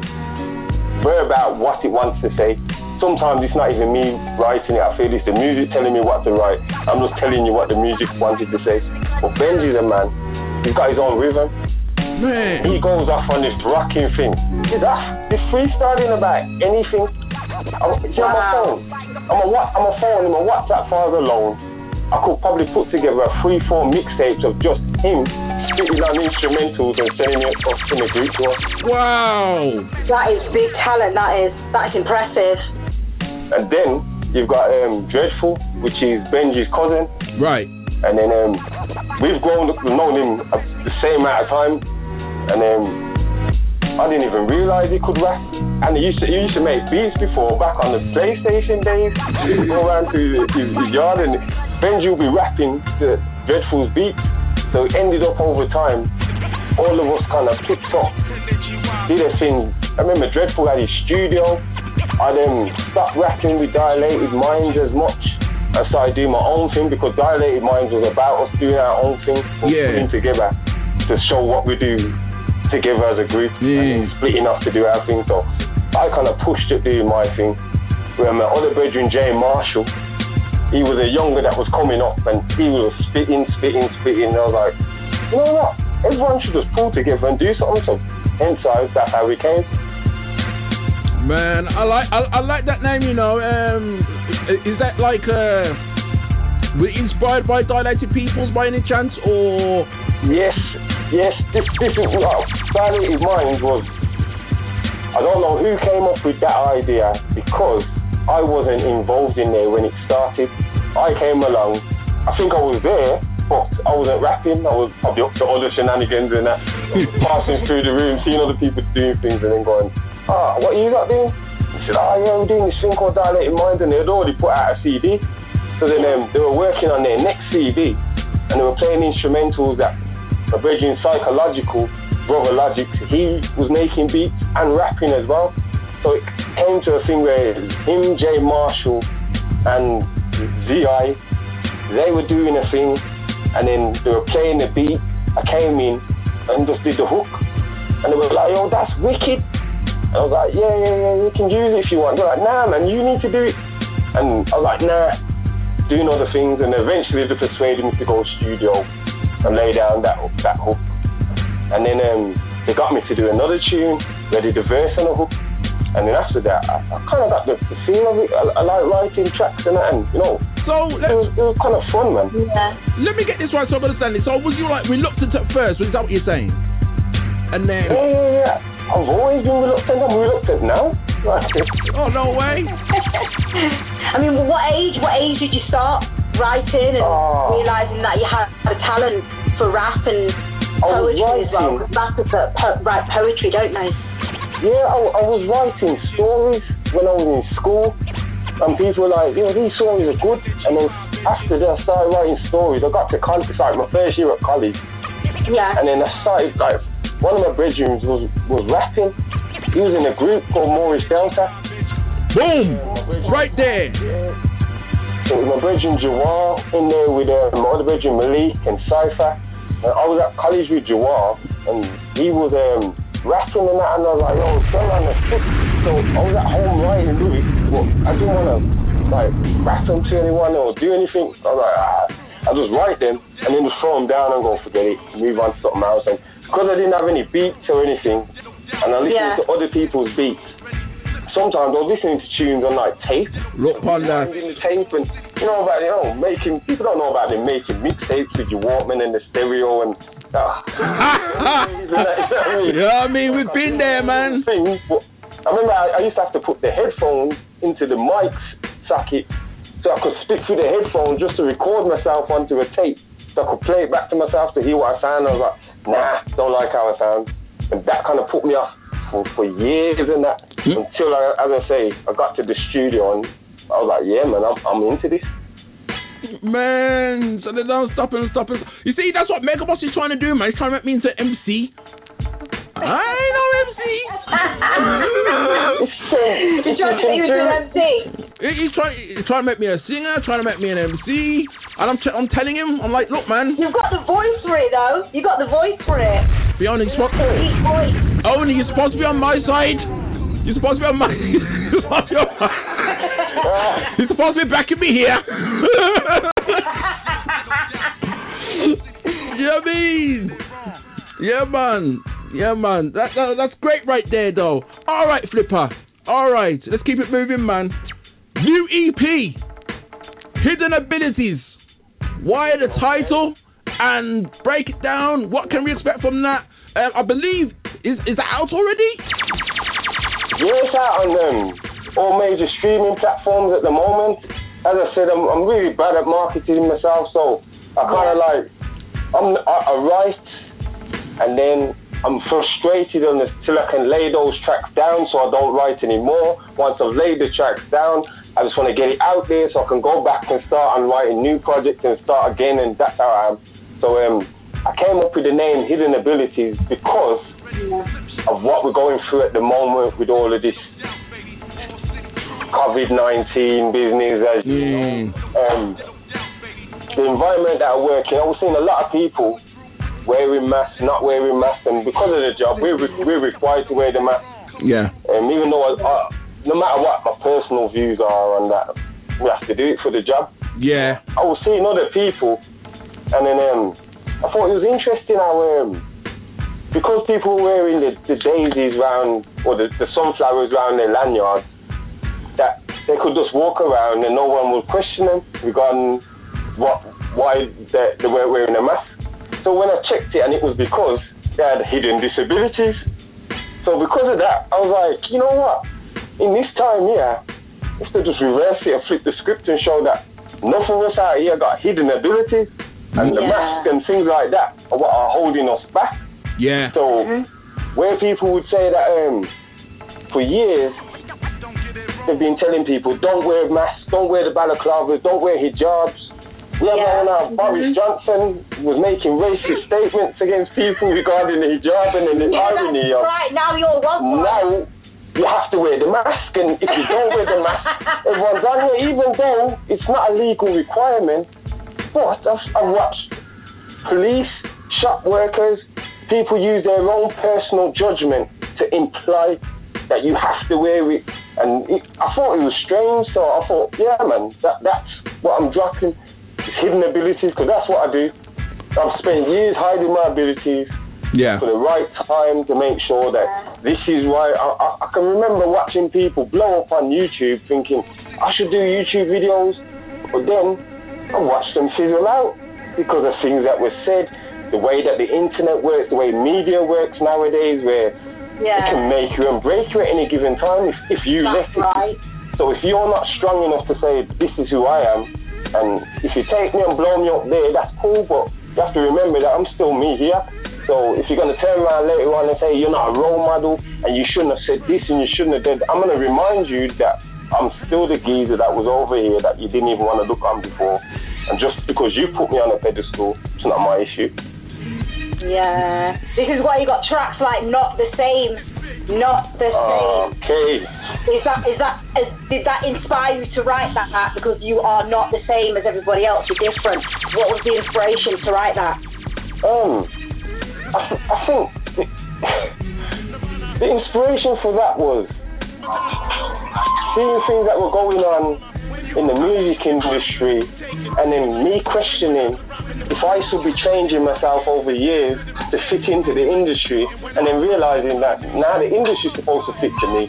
verb out what it wants to say. Sometimes it's not even me writing it. I feel it's the music telling me what to write. I'm just telling you what the music wanted to say. But Benji's a man. He's got his own rhythm. Man. He goes off on this rocking thing. Is that this freestyling about anything? I'm, see, I'm a phone. I'm a what? I'm a phone. I'm a WhatsApp file alone. I could probably put together a three, four mixtapes of just him spitting on instrumentals and sending it off in the group to us. Wow. That is big talent. That is. That's impressive. And then you've got um, Dreadful, which is Benji's cousin. Right. And then um, we've grown, known him the same amount of time. And then I didn't even realize he could rap. And he used to, he used to make beats before, back on the PlayStation days. He'd go around to his, his yard and Benji would be rapping the Dreadful's beats. So it ended up over time, all of us kind of picked up, did a thing. I remember Dreadful had his studio. I then stopped rapping with Dilated Minds as much. I started doing my own thing because Dilated Minds was about us doing our own thing, Yeah. putting together to show what we do together as a group and then splitting up to do our thing. So I kind of pushed it doing my thing. Where my other brethren, Jay Marshall, he was a younger that was coming up and he was spitting, spitting, spitting. And I was like, you know what? Everyone should just pull together and do something. So hence that's how we came. Man, I like I, I like that name. You know, um, is that like uh, were you inspired by Dilated Peoples by any chance, or Yes, yes, this, this is what Dilated Minds was. I don't know who came up with that idea because I wasn't involved in there when it started. I came along, I think I was there, but I wasn't rapping. I was probably up to other shenanigans and that, passing through the room, seeing other people doing things and then going, ah, what you got doing? He said, ah, yeah, we're doing this thing called Dilated Mind, and they had already put out a CD. So then um, they were working on their next CD and they were playing instrumentals that my brethren psychological brother Logic, he was making beats and rapping as well. So it came to a thing where him, Jay Marshall, and ZI, they were doing a thing, and then they were playing the beat. I came in and just did the hook, and they were like, "Yo, that's wicked." And I was like, "Yeah, yeah, yeah, you can use it if you want." They're like, "Nah, man, you need to do it." And I was like, "Nah." Doing other things, and eventually they persuaded me to go studio and lay down that that hook. And then um, they got me to do another tune, where they did the verse and a hook. And then after that, I, I kind of got the, the feel of it. I, I like writing tracks and that, and you know, so it was, it was kind of fun, man. Yeah. Let me get this right so I understand it. So was you like reluctant at first? Was that what you're saying? And then Yeah, yeah, yeah. I've always been reluctant. I'm reluctant now. oh no way! I mean, what age? What age did you start writing and Oh. realizing that you had a talent for rap and was poetry as well? writing. Because rappers that po- write poetry, don't they? Yeah, I, I was writing stories when I was in school, and people were like, "Yo, these stories are good." And then after that, I started writing stories. I got to college, it's like my first year at college. Yeah. And then I started like one of my brethren was was rapping. He was in a group called Morris Delta. Boom! Right there. So it was my brethren Jawar in there with uh, my other brethren Malik and Cypher. And I was at college with Jawar, and he was um, rapping and that, and I was like, yo, sell on the stick. So I was at home writing lyrics, but I didn't want to like rap them to anyone or do anything. I was like, ah. I just write them and then just throw them down and go forget it, move on to something else. And because I didn't have any beats or anything, and I listened Yeah. to other people's beats, sometimes I was listening to tunes on like tape. Look upon that. In the tape and you know about you know making people don't know about them making mixtapes with your Walkman and the stereo and. Uh, Yeah, I mean we've been there, man. Things, but I remember I, I used to have to put the headphones into the mic socket so I could speak through the headphones just to record myself onto a tape so I could play it back to myself to hear what I sound. I was like, nah, don't like how I sound. And that kind of put me off for, for years and that hmm? until, I, as I say, I got to the studio and I was like, yeah, man, I'm, I'm into this. Man, so they don't stop and stop and You see, that's what Megaboss is trying to do, man. He's trying to make me into MC. I ain't no MC. He's trying to make you an MC. He's trying, he's trying to make me a singer, trying to make me an MC, and I'm, t- I'm telling him, I'm like, look, man. You've got the voice for it, though. You've got the voice for it. Be on his spot. Deep voice. Only you're supposed to be on my side. You're supposed to be on my. You're supposed to be on my. You're supposed to be backing me here. you know what I mean? Yeah, man. Yeah, man. That, that, that's great right there, though. All right, Flipa. All right, let's keep it moving, man. New EP, Hidden Abilities. Why the title? And break it down. What can we expect from that? Uh, I believe is is that out already? Yeah, it's out on um, all major streaming platforms at the moment. As I said, I'm, I'm really bad at marketing myself, so I kind of like I'm I, I write and then I'm frustrated until I can lay those tracks down, so I don't write anymore. Once I've laid the tracks down, I just want to get it out there so I can go back and start on writing new projects and start again, and that's how I am. So um, I came up with the name Hidden Abilities because of what we're going through at the moment with all of this COVID 19 business, as know. Um, the environment that I work in, I was seeing a lot of people wearing masks, not wearing masks, and because of the job, we're, re- we're required to wear the mask. Yeah. Um, even though, I, I, no matter what my personal views are on that, we have to do it for the job. Yeah. I was seeing other people, and then um, I thought it was interesting how, um, because people were wearing the, the daisies round, or the, the sunflowers round their lanyards, that they could just walk around and no one would question them regarding what why they, they weren't wearing a mask. So when I checked it, and it was because they had hidden disabilities. So because of that, I was like, you know what? In this time here, let's just reverse it and flip the script and show that none of us out here got hidden abilities, and the Yeah. mask and things like that are what are holding us back. Yeah. So where people would say that um, for years they've been telling people don't wear masks, don't wear the balaclavas, don't wear hijabs. Yeah. now Boris mm-hmm. Johnson was making racist statements against people regarding the hijab and the Yeah, irony of right. Now you're one. now you have to wear the mask and if you don't wear the mask everyone's on here even though it's not a legal requirement but I've, I've watched police, shop workers, people use their own personal judgment to imply that you have to wear it. And it, I thought it was strange, so I thought, yeah, man, that, that's what I'm dropping. It's hidden abilities, because that's what I do. I've spent years hiding my abilities Yeah. for the right time to make sure that this is why I, I, I can remember watching people blow up on YouTube thinking I should do YouTube videos, but then I watched them fizzle out because of things that were said, the way that the internet works, the way media works nowadays, where it can make you and break you at any given time if, if you let it. So if you're not strong enough to say this is who I am, and if you take me and blow me up there, that's cool, but you have to remember that I'm still me here. So if you're gonna turn around later on and say you're not a role model and you shouldn't have said this and you shouldn't have done, I'm gonna remind you that I'm still the geezer that was over here that you didn't even want to look on before. And just because you put me on a pedestal, it's not my issue. Yeah. This is why you got tracks like Not the Same. Not the Same. Okay. Is that is that is, did that inspire you to write that, that because you are not the same as everybody else? You're different. What was the inspiration to write that? Um, I, I think the, the inspiration for that was seeing things that were going on in the music industry and then me questioning if I should be changing myself over years to fit into the industry and then realizing that now the industry's supposed to fit to me.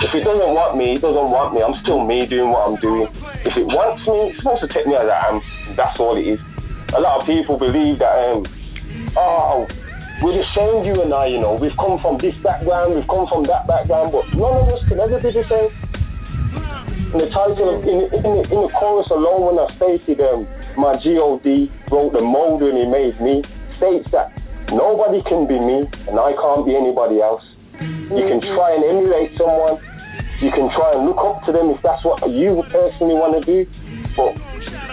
If it doesn't want me, it doesn't want me. I'm still me doing what I'm doing. If it wants me, it's supposed to take me as I am. That's all it is. A lot of people believe that um, oh, we're the same, you and I, you know. We've come from this background, we've come from that background, but none of us can ever be the same. In the title, in, in, in the chorus alone, when I stated um, my God wrote the mold and he made me, states that nobody can be me and I can't be anybody else. You can mm-hmm. try and emulate someone, you can try and look up to them if that's what you personally want to do, but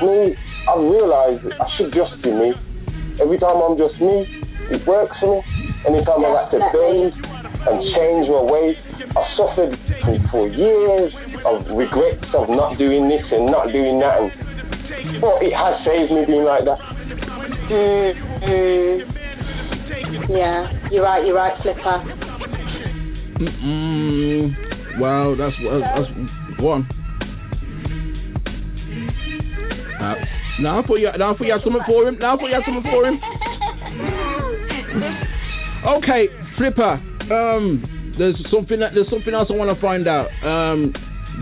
me, I've realized I should just be me. Every time I'm just me, it works for me. Anytime I've to bend and change my ways, I've suffered for- for years of regrets of not doing this and not doing that, and but it has saved me being like that. Mm, mm. Yeah, you're right. You're right, Flipa. Mm-mm. Wow, that's that's, that's one. Uh, now I thought you now I thought you had something for him. Now I thought you had something for him. Okay, Flipa. Um, there's something that there's something else I want to find out. Um,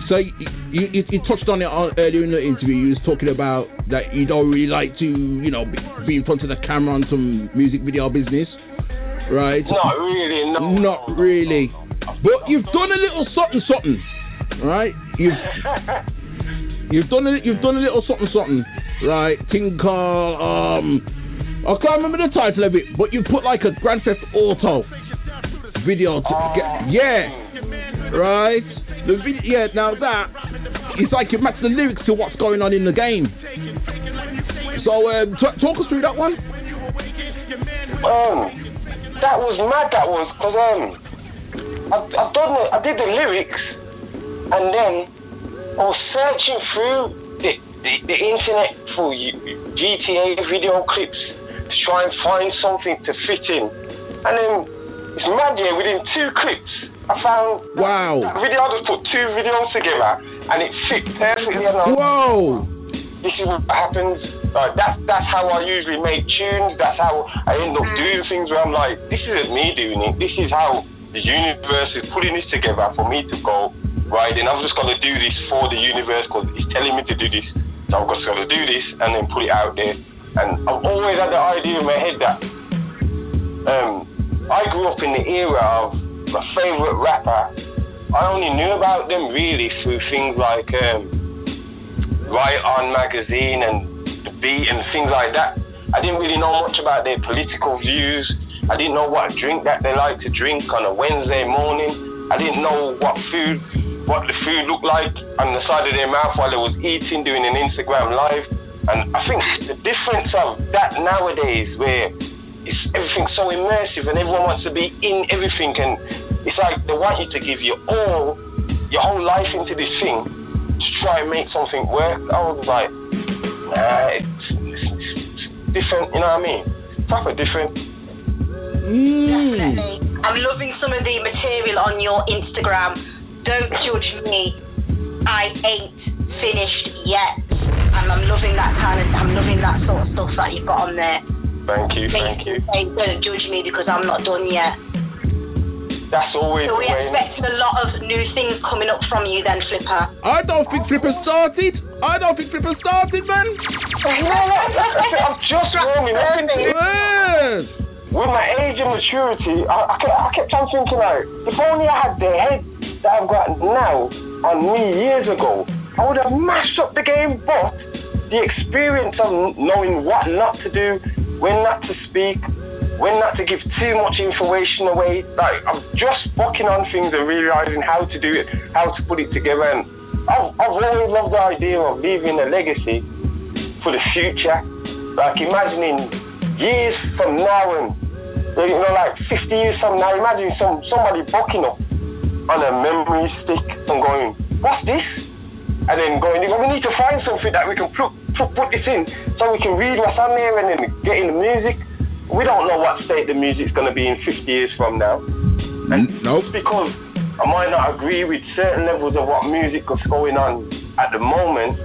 so you, you, you touched on it earlier in the interview. You was talking about that you don't really like to, you know, be, in front of the camera on some music video business, right? Not really, no. Not really. But you've done a little something, something, right? You've you've done a, you've done a little something, something, right? Called um, I can't remember the title of it, but you put like a Grand Theft Auto video. To, get, yeah, right. The yeah. Now that it's like it matches the lyrics to what's going on in the game. So um, t- talk us through that one. Um, that was mad. That was because um, I I done the, I did the lyrics, and then I was searching through the the, the internet for GTA video clips to try and find something to fit in, and then it's mad. Yeah, within two clips, I found wow that video. I just put two videos together, and it fit perfectly. And Whoa! This is what happens. Like that's that's how I usually make tunes. That's how I end up doing things where I'm like, this isn't me doing it. This is how the universe is putting this together for me to go right. And I'm just gonna do this for the universe because it's telling me to do this. So I'm just gonna do this and then put it out there. And I've always had the idea in my head that um, I grew up in the era of my favorite rapper. I only knew about them really through things like um, Right On magazine and The Beat and things like that. I didn't really know much about their political views. I didn't know what drink that they like to drink on a Wednesday morning. I didn't know what food, what the food looked like on the side of their mouth while they was eating, doing an Instagram live. And I think the difference of that nowadays, where it's everything so immersive and everyone wants to be in everything, and it's like they want you to give your all, your whole life into this thing to try and make something work. I was like, nah, it's, it's, it's different, you know what I mean? Proper different. Mm. Definitely. I'm loving some of the material on your Instagram. Don't judge me. I ain't finished yet. And I'm loving that kind of, I'm loving that sort of stuff that you've got on there. Thank you, thank you. Say, don't judge me because I'm not done yet. That's always So the we way. expect a lot of new things coming up from you then, Flipa. I don't think Flipa started. I don't think Flipa started, man. I'm just warming up into it. Yes. With my age and maturity, I, I, kept, I kept on thinking like, if only I had the head that I've got now on me years ago, I would have mashed up the game. But the experience of knowing what not to do, when not to speak, when not to give too much information away, like I'm just fucking on things and realizing how to do it, how to put it together. And I've, I've always loved the idea of leaving a legacy for the future. Like imagining years from now and you know, like 50 years from now, imagine some somebody bucking up on a memory stick and going, "What's this?" And then going, "We need to find something that we can put put, put this in, so we can read what's on there and then get in the music." We don't know what state the music's gonna be in 50 years from now. And nope. because I might not agree with certain levels of what music is going on at the moment,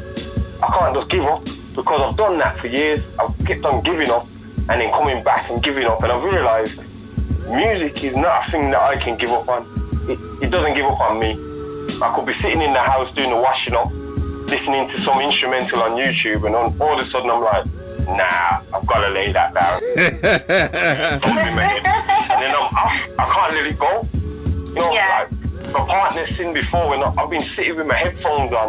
I can't just give up because I've done that for years. I've kept on giving up and then coming back and giving up, and I've realised music is not a thing that I can give up on. It, it doesn't give up on me. I could be sitting in the house doing the washing up, listening to some instrumental on YouTube, and on, all of a sudden I'm like, nah, I've got to lay that down. Put me in my and then I'm off. I can't let it go. You know, like my partner's seen before when I- I've been sitting with my headphones on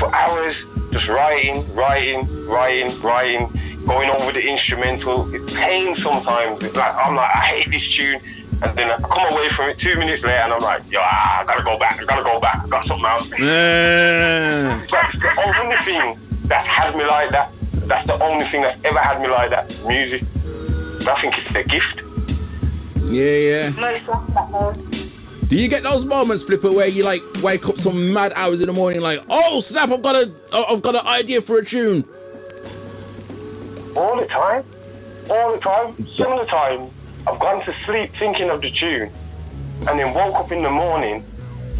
for hours, just writing, writing, writing, writing, going over the instrumental. It's pain sometimes. It's like I'm like, I hate this tune. And then I come away from it two minutes later and I'm like, yo, ah, I gotta go back, I gotta go back, I got something else. Yeah. That's the only thing that's had me like that. That's the only thing that's ever had me like that. Music. I think it's a gift. Yeah, yeah. Do you get those moments, Flipa, where you like wake up some mad hours in the morning, like, oh snap, I've got a, I've got an idea for a tune. All the time. All the time. Some of the time, I've gone to sleep thinking of the tune and then woke up in the morning,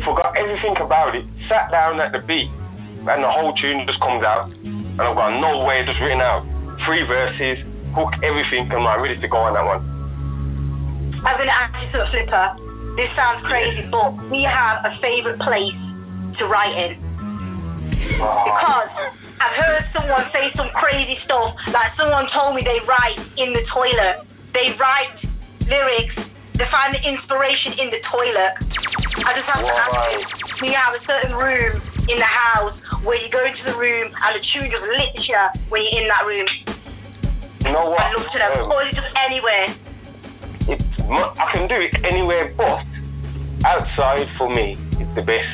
forgot everything about it, sat down at the beat, and the whole tune just comes out. And I've got no way, just written out. Three verses, hook, everything, and I'm ready to go on that one. I'm going to ask you something, Flipa. This sounds crazy, but we have a favourite place to write in. Because I've heard someone say some crazy stuff, like someone told me they write in the toilet. They write lyrics, they find the inspiration in the toilet. I just have to ask you, we have a certain room in the house where you go into the room and the tune just lit you when you're in that room. You know what? I love to know. Um, Or is it just anywhere? it, I can do it anywhere, but outside for me is the best.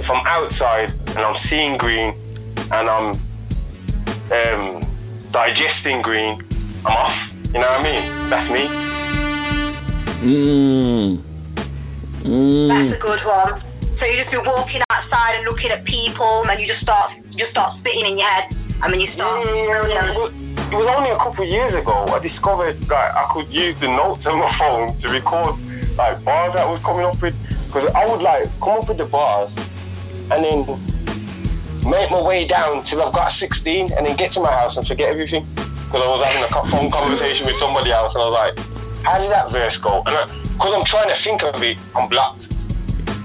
If I'm outside and I'm seeing green and I'm um, digesting green, I'm off. You know what I mean? That's me. Mmm. Mmm. That's a good one. So you just be walking outside and looking at people, and you just start you just start spitting in your head, and then you start. Yeah, it was, it was only a couple of years ago I discovered that I could use the notes on my phone to record like bars that I was coming up with because I would like come up with the bars and then make my way down till I've got 16 and then get to my house and forget everything because I was having a phone conversation with somebody else and I was like how did that verse go and because I'm trying to think of it I'm blocked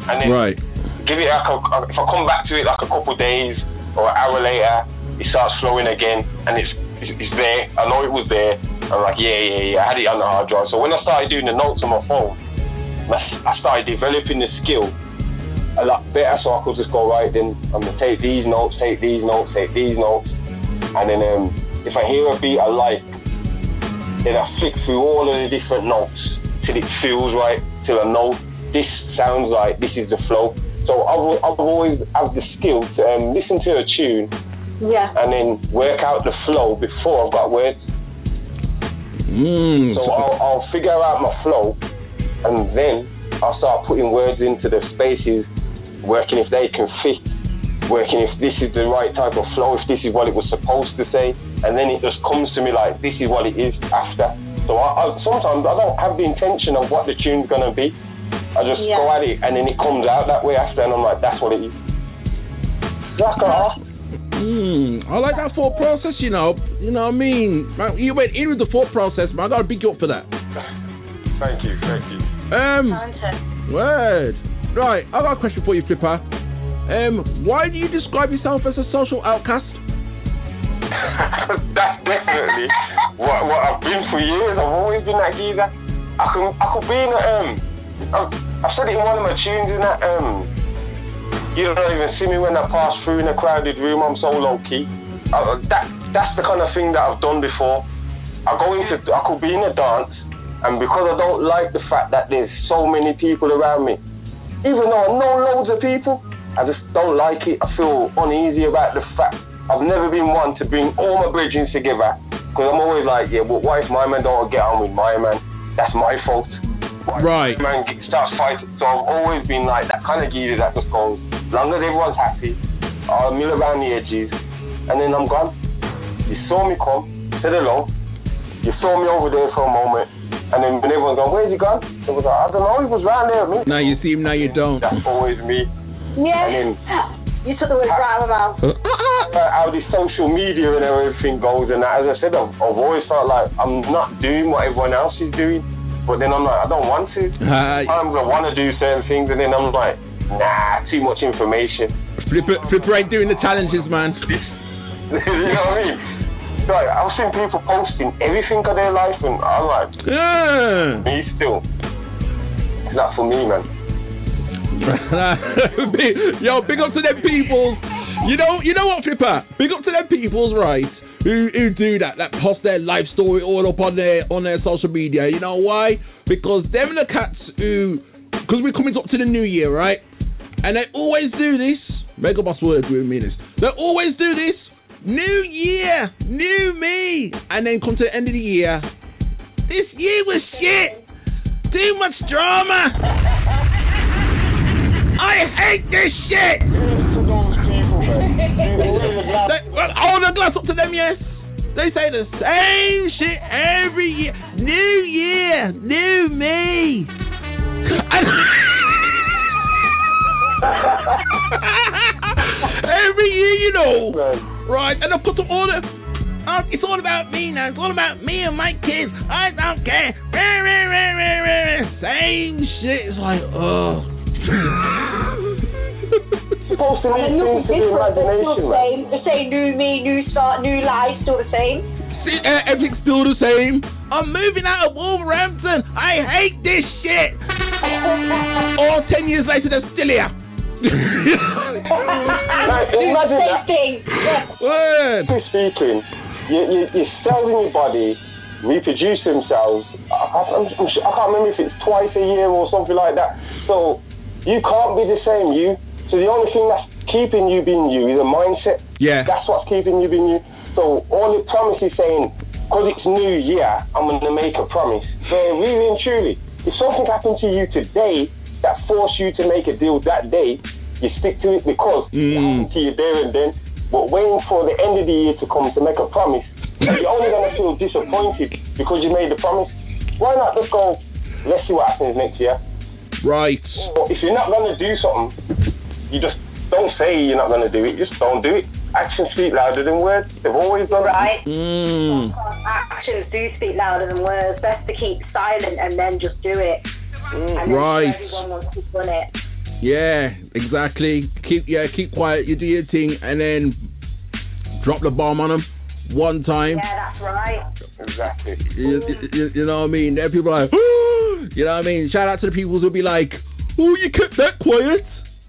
and then Right. give it like a, if I come back to it like a couple days or an hour later, it starts flowing again and it's, it's it's there. I know it was there. I'm like, yeah, yeah, yeah. I had it on the hard drive. So when I started doing the notes on my phone, I I started developing the skill a lot better. So I could just go right then. I'm gonna take these notes, take these notes, take these notes, and then um, if I hear a beat I like, then I flick through all of the different notes till it feels right, till I know this sounds like this is the flow. So I've, I've always have the skill to um, listen to a tune Yeah. and then work out the flow before I've got words. Mmm. So I'll, I'll figure out my flow and then I'll start putting words into the spaces, working if they can fit, working if this is the right type of flow, if this is what it was supposed to say, and then it just comes to me like this is what it is after. So I, I, sometimes I don't have the intention of what the tune's gonna be. I just Yeah. go at it and then it comes out that way after, and I'm like, that's what it is. Like a Mm, I like that thought process, you know. You know what I mean? Man, you went in with the thought process, man. I gotta big you up for that. Thank you, thank you. Um, word. Right, I got a question for you, Flipa. Um, why do you describe yourself as a social outcast? That's definitely what what I've been for years. I've always been that geezer. I could I could be in a um. I- I've said it in one of my tunes in that um. You don't even see me when I pass through in a crowded room. I'm so low key. That that's the kind of thing that I've done before. I go into I could be in a dance, and because I don't like the fact that there's so many people around me, even though I know loads of people, I just don't like it. I feel uneasy about the fact I've never been one to bring all my bridges together. Because I'm always like, yeah, but what if my man don't get on with my man? That's my fault. What if Right. my Man get- starts fighting. So I've always been like that kind of geezer that just goes, as long as everyone's happy, I'll mill around the edges, and then I'm gone. You saw me come, said hello, you saw me over there for a moment, and then when everyone's gone, where's he gone? I was like, I don't know, he was round there with me. Now you see him, now you don't. That's always me. Yeah. And then You took the words right out of my mouth. uh, how the social media and everything goes, and that, as I said, I've, I've always felt like I'm not doing what everyone else is doing, but then I'm like, I don't want to. Uh, Sometimes I want to do certain things, and then I'm like, nah, too much information. Flipa, Flipa ain't doing the challenges, man. you know what I mean? So, like, I've seen people posting everything of their life, and I'm like, Yeah. me still. It's not for me, man. Yo, big up to them people. You know, you know what, Flipa? Big up to them peoples, right? Who, who do that? That post their life story all up on their on their social media. You know why? Because them the cats who, because we're coming up to the new year, right? And they always do this. Mega Boss word with me this. They always do this. New year, new me, and then come to the end of the year. This year was shit. Too much drama. I hate this shit. They, hold the glass up to them, yes. They say the same shit every year. New year, new me. Every year, you know. Right, and I put got to order. Oh, it's all about me now. It's all about me and my kids. I don't care. Same shit. It's like, oh. supposed to And leave nothing things to the different. They're still imagination, the same. The same new me, new start, new life, still the same. See, uh, everything's still the same. I'm moving out of Wolverhampton. I hate this shit. All ten years later, they're still here. Like, imagine that. Word. Who's speaking? You, you, your cells in your body reproduce themselves. I, I, I'm, I'm I can't remember if it's twice a year or something like that. So you can't be the same you. So the only thing that's keeping you being you is a mindset. Yeah. That's what's keeping you being you. So all the promise is saying, because it's new year, I'm going to make a promise. So really and truly, if something happened to you today that forced you to make a deal that day, you stick to it because it mm. happened to you there and then. But waiting for the end of the year to come to make a promise, you're only going to feel disappointed because you made the promise. Why not just go, let's see what happens next year? Right. Or if you're not going to do something, you just don't say you're not going to do it. Just don't do it. Actions speak louder than words. They've always done Right. Mm. Actions do speak louder than words. Best to keep silent and then just do it. And Right. everyone wants to done it. Yeah, exactly. Keep yeah, keep quiet. You do your thing, and then drop the bomb on them one time. Yeah, that's right. Exactly. You, you, you know what I mean? There people are like, you know what I mean? Shout out to the people who'll be like, oh, you kept that quiet.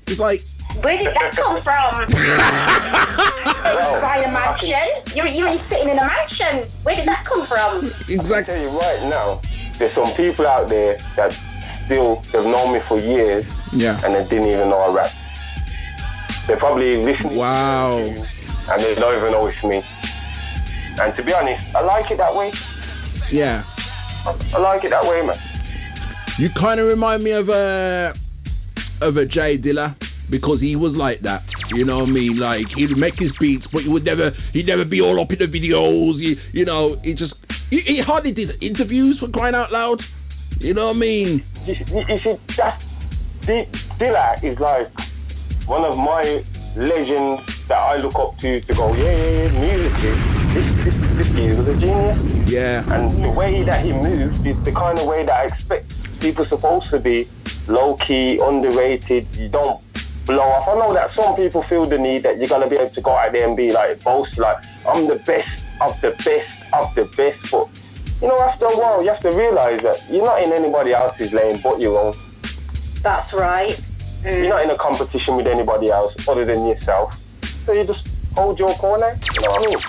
It's like, Where did that come from? By a mansion? You're, you're sitting in a mansion. Where did that come from? I can tell you right now, there's some people out there that still they've known me for years yeah. and they didn't even know I rap. They're probably listening. Wow. And they don't even know it's me. And to be honest, I like it that way. Yeah. I like it that way, man. You kind of remind me of a of a Jay Dilla because he was like that. You know what I mean? Like he'd make his beats, but he would never he'd never be all up in the videos. He, you know, he just he, he hardly did interviews for crying out loud. You know what I mean? You, you, you see, that D- Dilla is like one of my legends that I look up to to go, yeah, yeah, yeah, musically, this, this, this dude was a genius. Yeah. And the way that he moves is the kind of way that I expect people supposed to be, low key, underrated. You don't blow off. I know that some people feel the need that you're gonna be able to go out there and be like boast, like I'm the best of the best of the best. But you know, after a while, you have to realize that you're not in anybody else's lane but your own. That's right. You're not in a competition with anybody else other than yourself. So you just hold your corner. You know what I mean?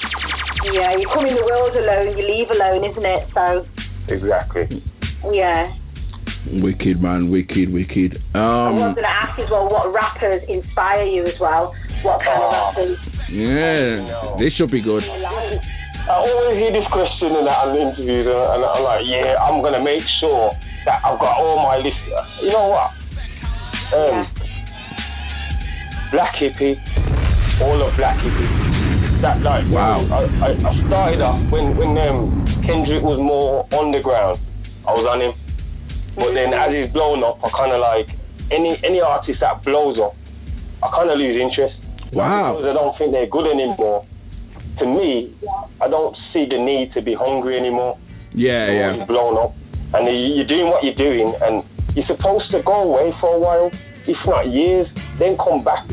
Yeah, you come in the world alone, you leave alone, isn't it? So, Exactly. yeah. Wicked man, wicked, wicked. Um, I was going to ask as well what rappers inspire you as well. What kind of rappers yeah, this should be good. I always hear this question in the interview, and, and I'm like, yeah, I'm gonna make sure that I've got all my list. You know what? Um, Black Hippy, all of Black Hippy. That like, Wow. I, I, I started off when when um, Kendrick was more underground. I was on him, but then as he's blown up, I kind of like any any artist that blows up, I kind of lose interest. Wow. Because I don't think they're good anymore. To me, I don't see the need to be hungry anymore. Yeah, You're yeah. blown up, and you- you're doing what you're doing, and you're supposed to go away for a while, if not years, then come back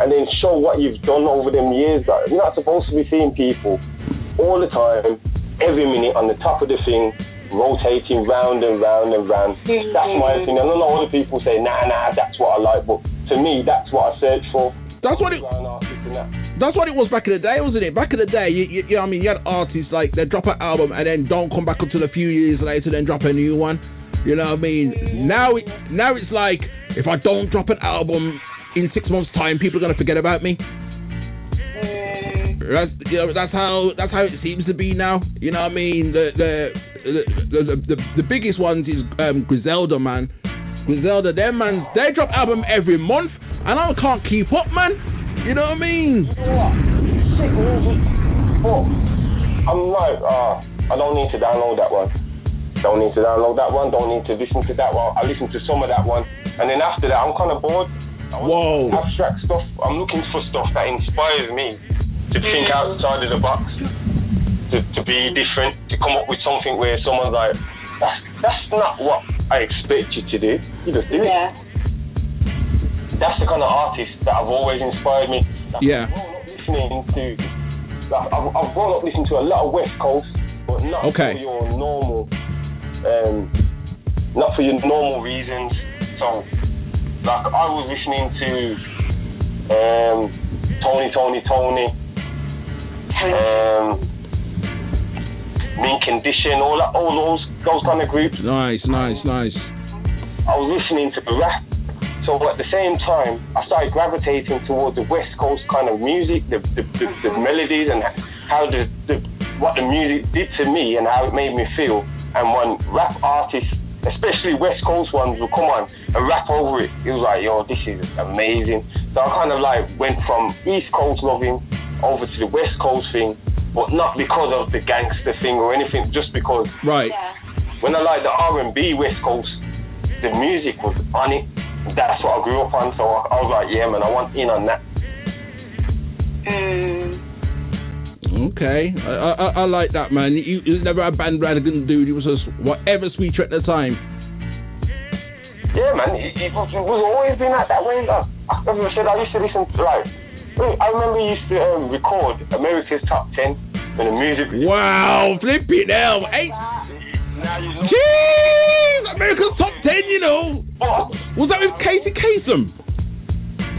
and then show what you've done over them years. Like, You're not supposed to be seeing people all the time, every minute on the top of the thing, rotating round and round and round. That's my mm-hmm. opinion. I don't know other people say, nah, nah, that's what I like, but to me, that's what I search for. That's what it. That's what it was back in the day, wasn't it? Back in the day, you, you, you know I mean, you had artists like they drop an album and then don't come back until a few years later, then drop a new one. You know what I mean? Mm-hmm. Now, it, now it's like if I don't drop an album in six months' time, people are gonna forget about me. Mm. That's you know that's how that's how it seems to be now. You know what I mean? The the the the, the, biggest ones is um, Griselda man. Griselda, them man, they drop album every month, and I can't keep up, man. You know what I mean? Sick music, but I'm like, uh, I don't need to download that one. Don't need to download that one. Don't need to listen to that one. I listen to some of that one, and then after that, I'm kind of bored. Whoa. Abstract stuff. I'm looking for stuff that inspires me to think outside of the box. To, to be different, to come up with something where someone's like, that's, that's not what I expect you to do. You just did it. Yeah. That's the kind of artist that I've always inspired me. Like, Yeah. I've grown up listening to, like, I've, I've grown up listening to a lot of West Coast, but not Okay. for your normal, um, not for your normal reasons. So, like, I was listening to um, Tony, Tony, Tony, um, Mint Condition, all that, all those those kind of groups. Nice, nice, nice. I was listening to rap. So at the same time, I started gravitating towards the West Coast kind of music, the the, the, the mm-hmm. melodies and how the, the what the music did to me and how it made me feel. And when rap artists, especially West Coast ones, would come on and rap over it, it was like, yo, this is amazing. So I kind of like went from East Coast loving over to the West Coast thing, but not because of the gangster thing or anything, just because Right. when I like the R&B West Coast, the music was on it. That's what I grew up on. So I, I was like, yeah, man, I want in on that. Hmm. Okay, I, I, I like that, man. You, you was never a bandwagon dude. You was just whatever sweet you at the time. Yeah, man, it, it, was, it was always been like that way. Like, as I said, I used to listen to like. I remember you used to um, record America's Top Ten when the music. Wow, flip it now. Hey, jeez, America's Top Ten. You know, was that with Casey Kasem?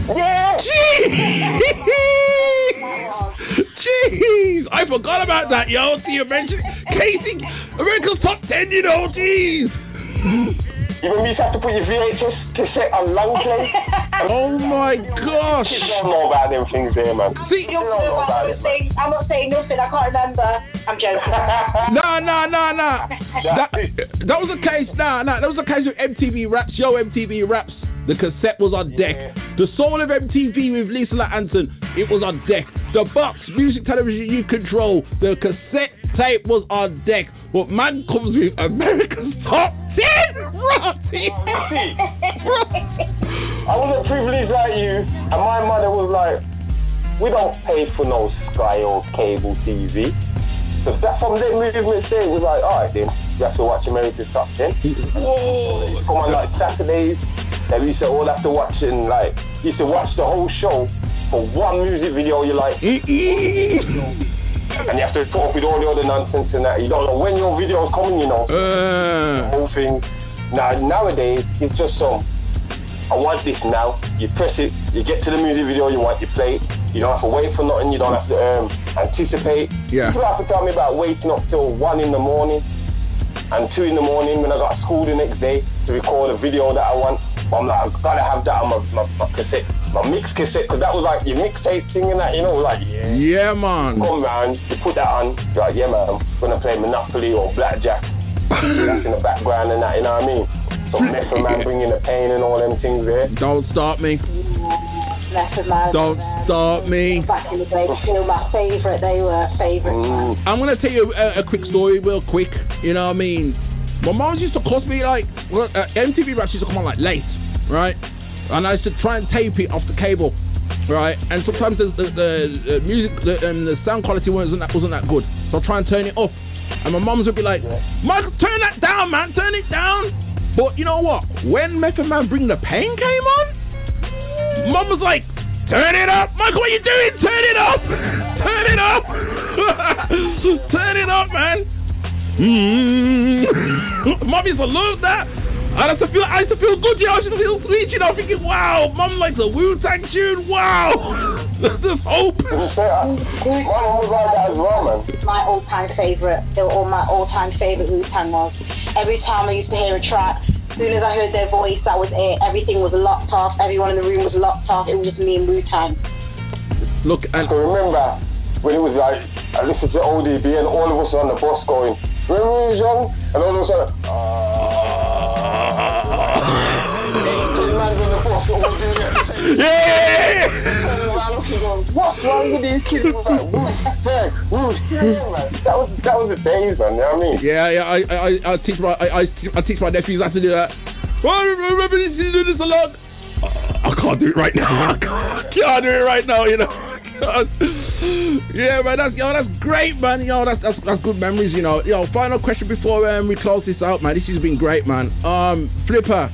Yeah. Jeez, I forgot about that, yo. See, you mentioned Casey, America's Top Ten. You know, jeez. You remember you used to have to put your VHS cassette on long play? oh my gosh. Kids don't know about them things there, man. See, They don't know about it, man. I'm not saying nothing. I can't remember. I'm joking. No, no, no, no. That, that was the case. Nah, nah. That was the case with MTV Raps. Yo, MTV Raps. The cassette was on deck. The soul of MTV with Lisa I'Anson. It was on deck. The box, music, television, you control. The cassette tape was on deck. But man comes with America's Top Ten. Rotty. I wasn't privileged like you, and my mother was like, we don't pay for no Sky or cable TV. So that from that movement there, it was like, alright then, you have to watch America's Top 10. Whoa! Come on like Saturdays, that we used to all have to watch and like, used to watch the whole show for one music video You're like. And you have to up with all the other nonsense and that. You don't know when your video is coming, you know. The whole thing. Now, nowadays, it's just some. I want this now. You press it, you get to the music video you want, you play it. You don't have to wait for nothing, you don't have to um, anticipate. Yeah. People have to tell me about waiting up till 1 in the morning and 2 in the morning when I got to school the next day to record a video that I want. But I'm like, I've got to have that on my, my, my cassette, my mix cassette, because that was like your mixtape thing and that, you know, like, yeah. Yeah, man. Come round, you put that on, you're like, yeah, man, I'm gonna play Monopoly or Blackjack. That's in the background and that, you know what I mean? Some Method Man bringing the pain and all them things there. Don't start me. Method Man. Don't start me. Back in the day, still my favourite. They were favourite. I'm gonna tell you a, a quick story, real quick. You know what I mean? My mom used to cost me like well, uh, MTV Raps used to come on like late, right? And I used to try and tape it off the cable, right? And sometimes the, the, the, the music, the, um, the sound quality wasn't that wasn't that good, so I try and turn it off. And my mom's would be like, "Michael, turn that down, man, turn it down." But you know what? When Method Man Bring the Pain came on, mom was like, Turn it up! Michael, what are you doing? Turn it up! Turn it up! Turn it up, man! Mm. Mom used to love that. I used to feel, I used to feel good, you know. I used to feel sweet, you know, thinking, wow, mom likes a Wu Tang tune. Wow, there's hope. My all-time favourite. They were all my all-time favourite Wu-Tang was. Every time I used to hear a track, as soon as I heard their voice, that was it. Everything was locked off. Everyone in the room was locked off. It was just me and Wu-Tang. Look, and I remember when it was like, I listened to ODB and all of us on the bus going, when we was young, and all of a sudden, Yeah! What's wrong with these kids? Like, man. That was that was the days, man. You know what I mean? Yeah, yeah. I, I, I teach my, I, I, I teach my nephews how to do that. Oh, I remember this, you do this a lot. I can't do it right now. I can't do it right now. You know. yeah, man, that's yo, that's great, man. Yo, that's that's, that's good memories, you know. Yo, final question before um, we close this out, man. This has been great, man. Um, Flipa,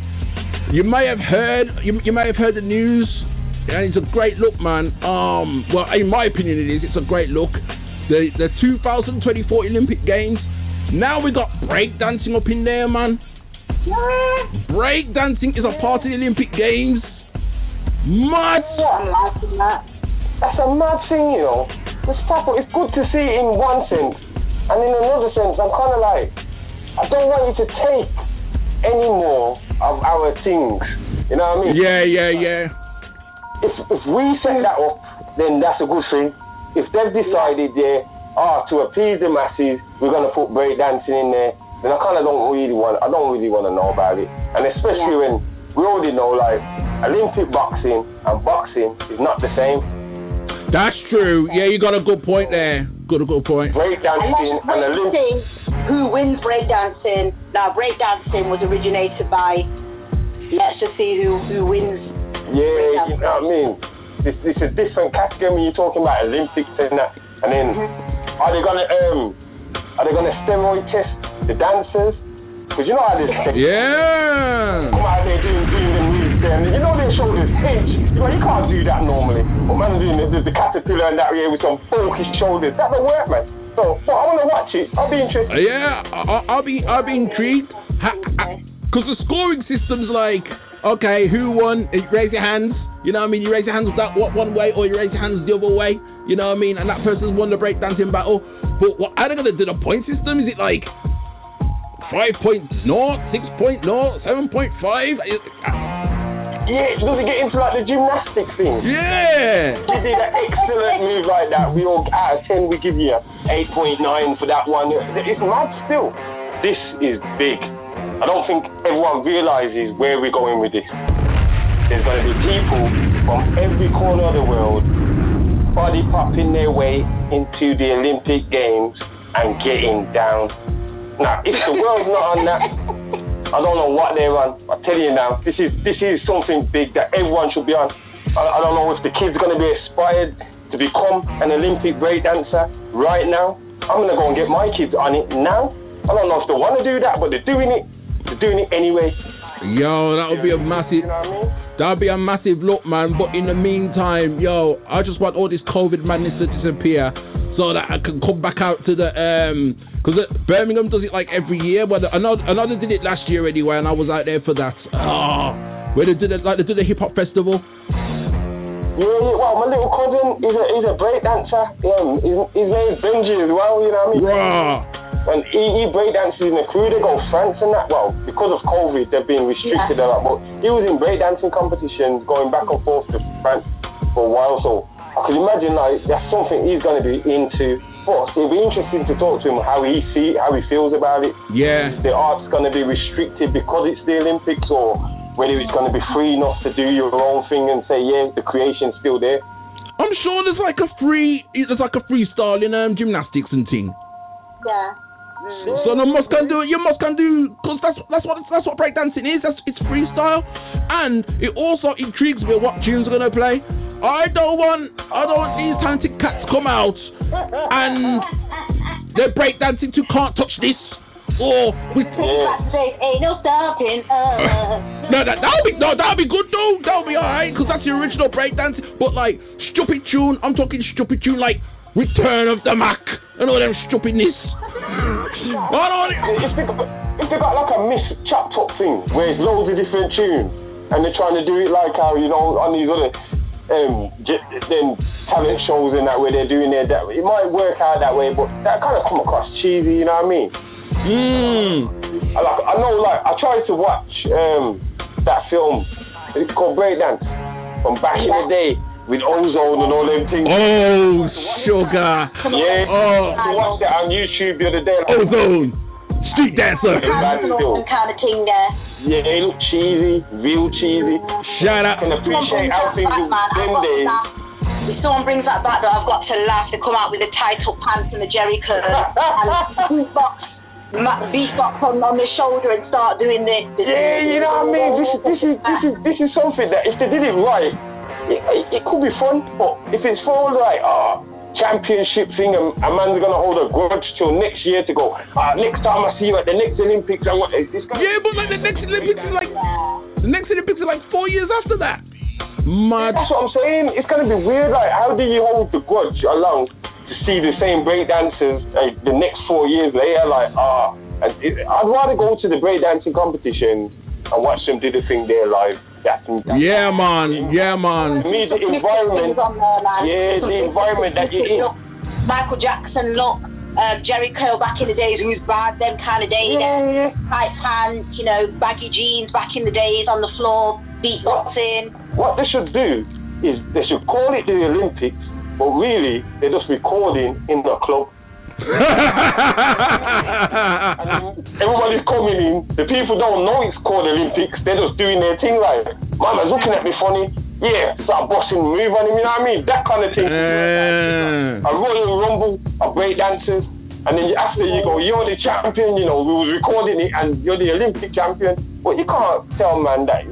you may have heard, you, you may have heard the news, it's a great look, man. Um, well, in my opinion, it is. It's a great look. The the 2024 Olympic Games. Now we got breakdancing up in there, man. Breakdancing is a part of the Olympic Games. Mad. That's a mad thing, you know. It's proper. It's good to see in one sense, and in another sense, I'm kind of like, I don't want you to take any more of our things. You know what I mean? Yeah, yeah, yeah. If if we set that up, then that's a good thing. If they've decided, yeah, ah, to appease the masses, we're gonna put break dancing in there, then I kind of don't really want. I don't really want to know about it, and especially when we already know like Olympic boxing and boxing is not the same. That's true. Yeah, you got a good point there. Good, a good point. Breakdancing and Olympic. Breakdancing, who wins breakdancing? Now, breakdancing was originated by, let's just see who, who wins. Yeah, you know what I mean. It's, it's a different category when you're talking about Olympics and that. And then, are they gonna um, are they gonna steroid test the dancers? Because you know how this. Yeah. Come out there doing, doing the moves there, you know their shoulders hinge. You know you can't do that normally. But man doing the, the, the caterpillar and that yeah with some bulky shoulders. That don't work, man. So, I want to watch it. I'll be interested. Yeah, I, I'll be I'll be intrigued. Because the scoring system's like, okay, who won? You raise your hands. You know what I mean? You raise your hands that one way, or you raise your hands the other way. You know what I mean? And that person's won the breakdancing battle. But what they gonna do? The point system? Is it like five point no, six point no, seven point five? Uh, Yeah, does it get into like the gymnastics thing? Yeah. You did an excellent move like that. We all out of ten, we give you eight point nine for that one. It's mad still. This is big. I don't think everyone realizes where we're going with this. There's going to be people from every corner of the world body popping their way into the Olympic Games and getting down. Now, if the world's not on that, I don't know what they're on. I tell you now, this is this is something big that everyone should be on. I, I don't know if the kid's going to be inspired to become an Olympic breakdancer right now. I'm going to go and get my kids on it now. I don't know if they want to do that, but they're doing it. They're doing it anyway. Yo, that would be a massive. That'd be a massive look, man. But in the meantime, yo, I just want all this COVID madness to disappear, so that I can come back out to the um. Because Birmingham does it like every year. But another another did it last year anyway, and I was out there for that. Oh, where they did it like they did the hip hop festival. Yeah, yeah, well, my little cousin, he's a, he's a break dancer. Yeah, his, his name's Benji as well, you know what I mean? Bruh. And he, he break dances in the crew, they go France and that. Well, because of COVID, they've been restricted a lot, but he was in break dancing competitions going back and forth to France for a while, so I could imagine like that's something he's going to be into. But it'll be interesting to talk to him how he see how he feels about it. Yeah. The art's going to be restricted because it's the Olympics, or whether it's going to be free enough to do your own thing and say, yeah, the creation's still there. I'm sure there's like a free, there's like a freestyle in um, gymnastics and thing. Yeah. So you must can do it. You must can do because that's that's what that's what breakdancing is. That's it's freestyle, and it also intrigues me what tunes are gonna play. I don't want I don't want these talented cats come out and they're breakdancing to can't touch this or we Ain't no stopping us. no that that'll be no that'll be good though that'll be alright because that's the original breakdancing. But like stupid tune, I'm talking stupid tune like Return of the Mack and all them stupidness. I don't. If they, if they got like a miss chopped top thing where it's loads of different tunes and they're trying to do it like how you know on these other um j- then talent shows in that way they're doing their that it might work out that way, but that kind of come across cheesy. You know what I mean? Mm. I, like, I know, like I tried to watch um that film. It's called Breakdance from back in the day with Ozone and all them things. Oh, sugar. Yeah, Oh. I watched that on YouTube the other day. Ozone. Street dancer. Bad still. kind of thing there. Yeah, they look cheesy, real cheesy. Shout out. Can appreciate how things look them days. If someone brings that back, though, I've got to laugh. They come out with the tight up pants and the jerry curl and beatbox, ma- beatbox on, on the shoulder and start doing the. the Yeah, you know what I mean. This is this is this is this is something that if they did it right, it, it, it could be fun, but if it's for like ah championship thing and a man's gonna hold a grudge till next year to go. Ah, next time I see you at the next Olympics, I want this guy. Yeah, but like the next Olympics is like the next Olympics is like four years after that. Mad. That's what I'm saying. It's gonna be weird. Like, how do you hold the grudge along to see the same breakdancers like, the next four years later? Like, ah, and I'd rather go to the breakdancing competition and watch them do the thing there live. That's, that's Yeah, man. Yeah, man. To me, the environment. Yeah, the environment that you're in. Michael Jackson look, uh, Jerry Curl back in the days, who's bad, them kind of days. Yeah, Tight pants, you know, baggy jeans back in the days on the floor, beatboxing. What they should do is they should call it the Olympics, but really they're just recording in the club. Everybody's coming in. The people don't know it's called Olympics. They're just doing their thing like, Mama's looking at me funny. Yeah, start busting move on him, you know what I mean? That kind of thing. A Royal Rumble, a break dancers. And then you after you go, you're the champion, you know, we was recording it and you're the Olympic champion. But you can't tell man that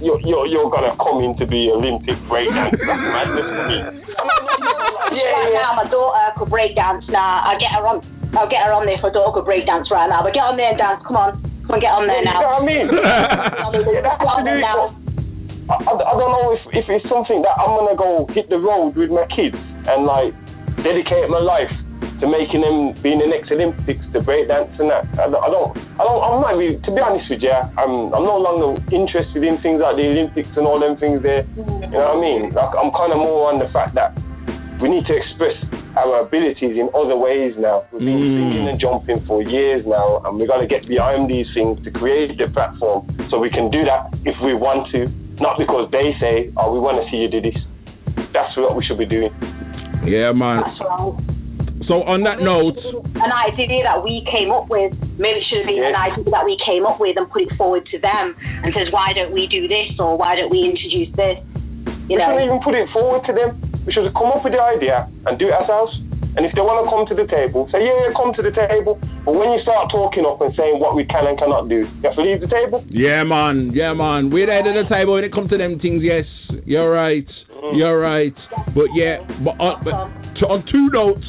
you're, you're, you're gonna come in to be Olympic breakdancer. That's madness for me. Yeah, right now my daughter could break dance now. I'll get her on I'll get her on there if my daughter could break dance right now. But get on there and dance, come on. Come on, get on there now. You know what I mean? Get on there now. I, I, I don't know if, if it's something that I'm gonna go hit the road with my kids and like dedicate my life to making them be in the next Olympics, the breakdance and that. I, don't- I don't, I don't, I'm not really, to be honest with you, I'm, I'm no longer interested in things like the Olympics and all them things there. You know what I mean? Like I'm kind of more on the fact that we need to express our abilities in other ways now. We've been mm. singing and jumping for years now, and we got to get behind these things to create the platform so we can do that if we want to, not because they say, "Oh, we want to see you do this." That's what we should be doing. Yeah, man. That's wrong. So on that note, An idea that we came up with, maybe it should have been an idea that we came up with and put it forward to them and says, why don't we do this or why don't we introduce this? You we know, shouldn't even put it forward to them. We should have come up with the idea and do it ourselves. And if they want to come to the table, say, yeah, yeah, come to the table. But when you start talking up and saying what we can and cannot do, you have to leave the table. yeah, man. Yeah, man. We're there at the table when it comes to them things. Yes, you're right. You're right. But yeah, but, uh, but to, on two notes.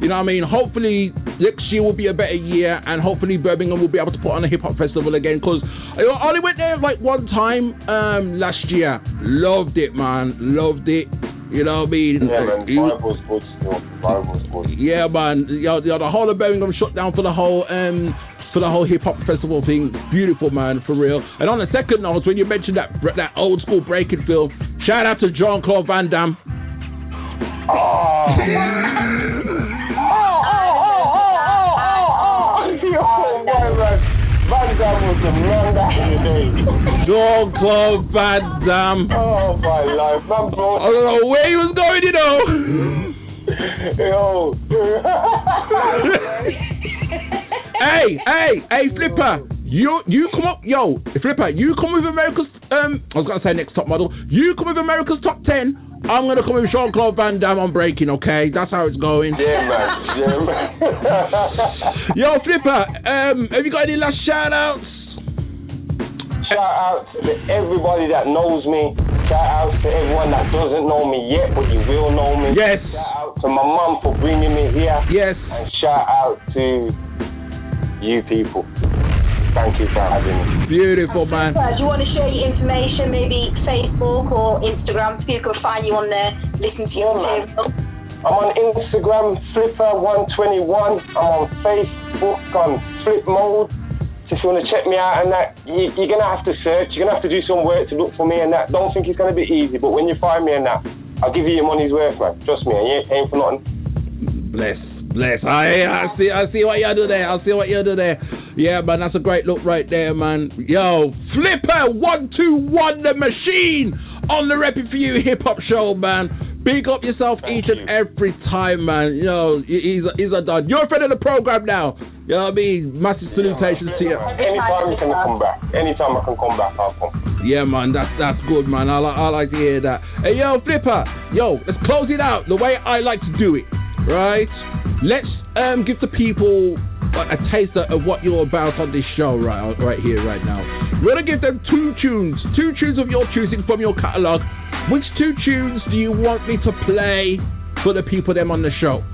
You know what I mean? Hopefully next year will be a better year, and hopefully Birmingham will be able to put on a hip hop festival again. Cause I only went there like one time um, last year. Loved it, man. Loved it. You know what I mean? Yeah, man. It was- Vibe was good still. Was good. yeah, man. Yo, yo, the whole of Birmingham shut down for the whole um for the whole hip hop festival thing. Beautiful, man, for real. And on the second note, when you mentioned that that old school breaking film, shout out to Jean Claude Van Damme. Yo, Van Damme was the man back in the day. Jean Claude Van Damme. Oh, my life. I don't know where he was going, you know. Yo. hey, hey, hey, Flipa. You you come up, yo, Flipa. You come with America's um. I was gonna say next top model. You come with America's top ten. I'm gonna come with Jean Claude Van Damme on breaking. Okay, that's how it's going. Yeah, man. Yeah, man. Yo, Flipa. Um, have you got any last shout outs? Shout out to everybody that knows me. Shout out to everyone that doesn't know me yet, but you will know me. Yes. Shout out to my mum for bringing me here. Yes. And shout out to you people. Thank you for having me. Beautiful, man. Do you want to share your information, maybe Facebook or Instagram, so people can find you on there, listen to your material? I'm on Instagram, Flipa121. I'm on Facebook on Flip Mode. So if you want to check me out and that, you, you're going to have to search. You're going to have to do some work to look for me and that. Don't think it's going to be easy, but when you find me and that, I'll give you your money's worth, man. Trust me, I ain't, ain't for nothing. Bless, bless. I I see I see what you do there. I see what you do there. Yeah, man, that's a great look right there, man. Yo, Flipa one two one the machine on the Repping for You hip hop show, man. Big up yourself each and every time, man. Yo, he's a, he's a done. You're a friend of the program now. You know what I mean? Massive salutations to you. Anytime you can come back. Anytime I can come back, I'll come. Yeah, man, that's that's good, man. I like I like to hear that. Hey, yo, Flipa, yo, let's close it out the way I like to do it, right? Let's um give the people like, a taster of what you're about on this show, right, right here, right now. We're gonna give them two tunes, two tunes of your choosing from your catalog. Which two tunes do you want me to play for the people them on the show?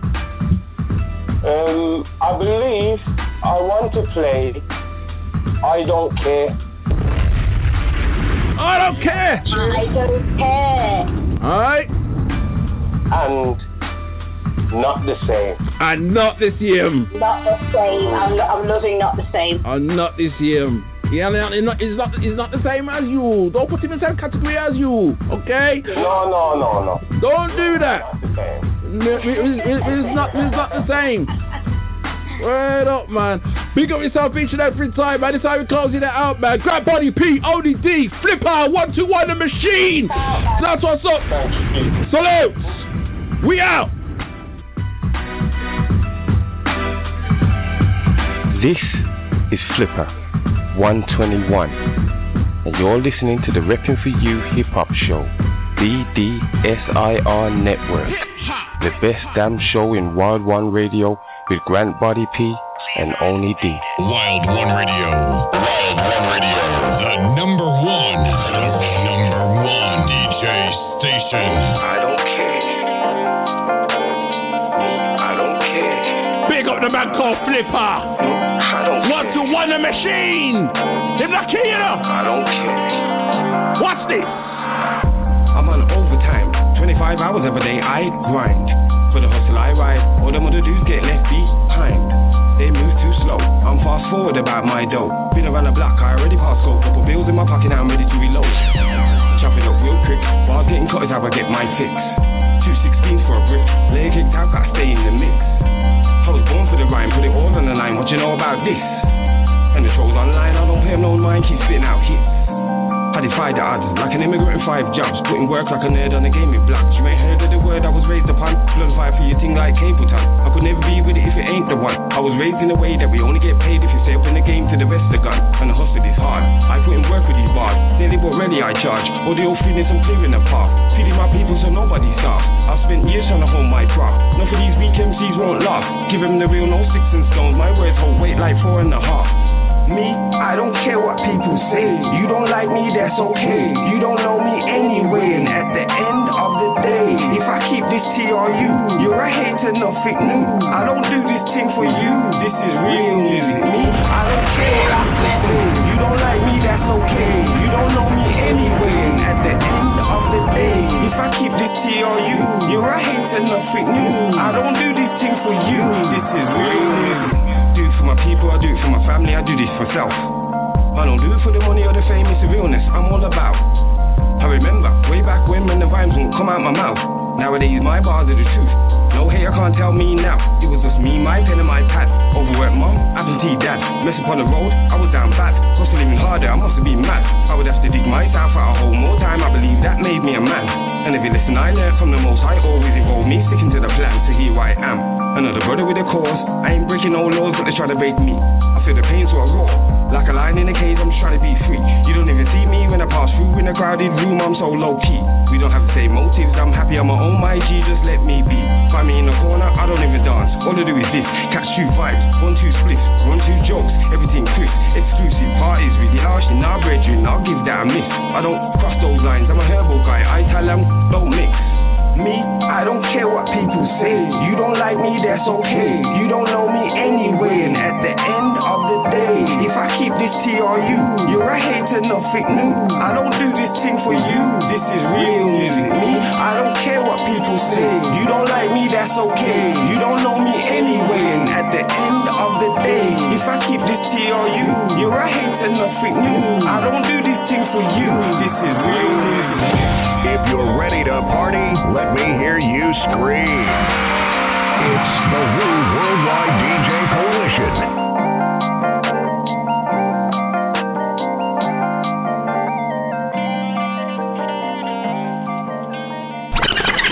Um, I believe I want to play I Don't Care. I don't care. I don't care. Alright. And Not the Same. And not the same. Not the same. I'm, I'm loving not the same. And not this year. Yeah, no, it's not, it's not, it's not the same as you. Don't put him in the same category as you, okay? No, no, no, no. Don't do that. It's not, it's not the same. Word up, man. Big up yourself each and every time, man. This how we closing it out, man. Grab body P, ODD, Flipa, one two one, the machine. That's what's up. Salutes. We out. This is Flipa 121, and you're listening to the Reppin' for You Hip Hop Show, BDSIR Network, the best damn show in Wild One Radio with Grant Body P and Only D. Wild One Radio. Wild One Radio. Up the man called Flipa. One to one, the machine. Him the key, you. I don't care. Watch this. I'm on overtime, 25 hours every day. I grind for the hustle I ride. All them other dudes get left behind. They move too slow. I'm fast forward about my dough. Been around the block, I already passed go. Couple bills in my pocket, now I'm ready to reload. Chopping up real quick. Bars getting cut is how I get my fix. 216 for a brick. Leg kicked out, gotta stay in the mix. I was born for the rhyme, put it all on the line. What you know about this? And the trolls online, I don't pay 'em no mind, keep spitting out hits. I defy the odds, like an immigrant in five jobs, putting work like a nerd on the game blocks. You ain't heard of the word I was raised upon, blood fire for your thing like Capleton. I could never be with it if it ain't the one. I was raised in a way that we only get paid if you stay up in the game to the rest of the gun. And the hustle is hard. I put in work with these bars, nearly what ready I charge. All the old feelings I'm clearing the path. Feeding my people so nobody starves. I've spent years trying to hold my craft. None of these weak MCs won't laugh. Give them the real, no sticks and stones. My words hold weight like four and a half. Me, I don't care what people say. You don't like me, that's okay. You don't know me anyway. And at the end of the day, if I keep this TRU, you're a hater, nothing new. I don't do this thing for you. This is real music. Me, I don't care say. You don't like me, that's okay. You don't know me anyway. And at the end of the day, if I keep this TRU, you're a hater, nothing new. I don't do this thing for you. This is real music. Do it for my people, I do it for my family, I do this for self. I don't do it for the money or the fame, it's the realness I'm all about. I remember way back when when the rhymes won't come out my mouth. Nowadays my bars are the truth. No hater can't tell me now. It was just me, my pen and my pad. Overworked mom, absentee dad. Mess up on the road, I was down bad. Hustling harder, I must have been mad. I would have to dig myself out a whole more time. I believe that made me a man. And if you listen, I learned from the most. I always evolve me, sticking to the plan to hear who I am. Another brother with a cause. I ain't breaking no laws, but they try to break me. I feel the pain, so I roar. Like a lion in a cage, I'm trying to be free. You don't even see me when I pass through in a crowded room, I'm so low key. We don't have the same motives, I'm happy on my own, my G, just let me be. Me in the corner, I don't even dance. All I do is this, catch two vibes, one, two splits, one, two jokes, everything crisp. Exclusive parties with the harsh in our brethren, I'll give that a miss. I don't cross those lines, I'm a herbal guy, I tell them, don't mix. Me, I don't care what people say. You don't like me, that's okay. You don't know me anyway. And at the end of the day, if I keep this TRU, you're a hater, nothing new. I don't do this thing for you. This is real music. Me, I don't care what people say. You don't like me, that's okay. You don't know me anyway. And at the end keep this TRU, you're a hater, nothing new. I don't do this thing for you. This is real. If you're ready to party, let me hear you scream. It's the Woo Worldwide DJ Coalition.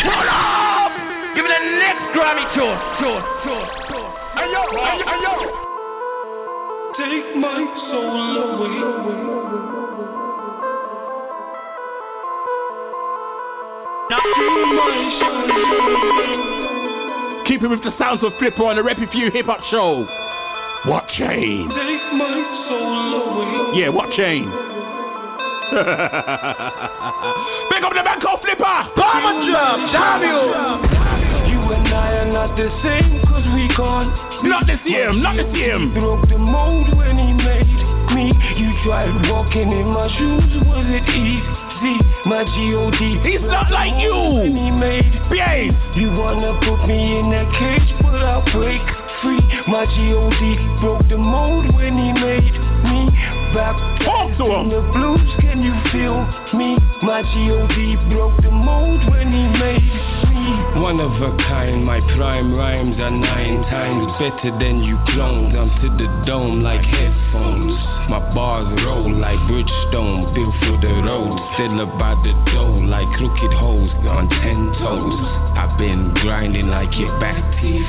Hold up! Give me the next Grammy tour, tour, tour, tour. Hey yo, hey yo, hey yo. Take my soul away. Keep it with the sounds of Flipa on the Rep Few Hip Hop Show. What chain? Take my soul away. Yeah, what chain? Big up the back of Flipa. Bomber drop, damn you. You and I are not the same, we can't. The same, not the same. Broke the mold when he made me. You tried walking in my shoes, was it easy? My G.O.D. He's not like you. When he made Behave. You wanna put me in a cage, but I'll break free. My G.O.D. broke the mold when he made me. Back Talk to him. in the blues, can you feel me? My G.O.D. broke the mold when he made me. One of a kind, my prime rhymes are nine times better than you clones. I'm to the dome like headphones. My bars roll like Bridgestone, built for the road. Still about the dough like crooked hoes on ten toes. I've been grinding like your back teeth.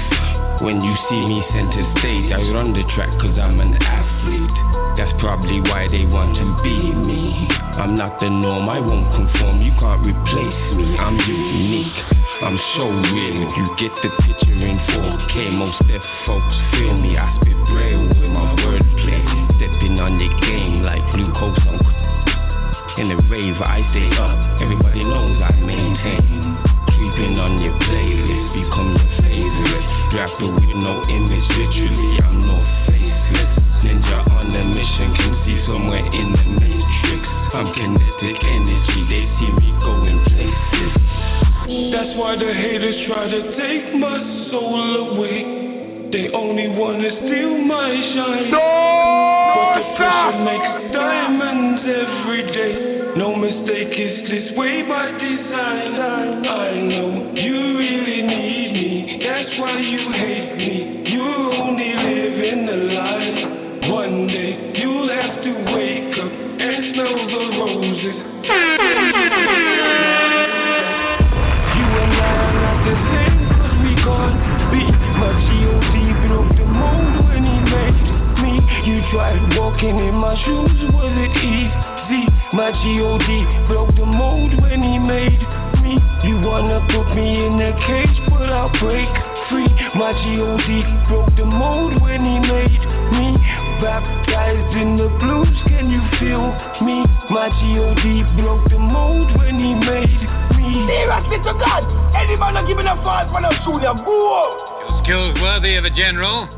When you see me center stage, I run the track cause I'm an athlete. That's probably why they want to be me. I'm not the norm, I won't conform. You can't replace me, I'm unique. I'm so real, you get the picture in 4K. Most deaf folks feel me. I spit braille with my wordplay. Stepping on the game like glucose on in the rave, I stay up. Everybody knows I maintain. Creeping on your playlist, become your favorite. Rapper with no image, literally, I'm no faceless. Ninja on a mission, can see somewhere in the matrix. I'm kinetic why the haters try to take my soul away. They only wanna steal my shine. but the pressure makes diamonds every day. No mistake, it's this way by design. I know you really need me. That's why you hate me. You only live in the lie. Tried walking in my shoes, was it easy? My G.O.D. broke the mold when he made me. You wanna put me in a cage, but I'll break free. My G.O.D. broke the mold when he made me. Baptized in the blues, can you feel me? My G.O.D. broke the mold when he made me. Seriously to God, any man not giving a fight for no junior, go! Your skills worthy of a general.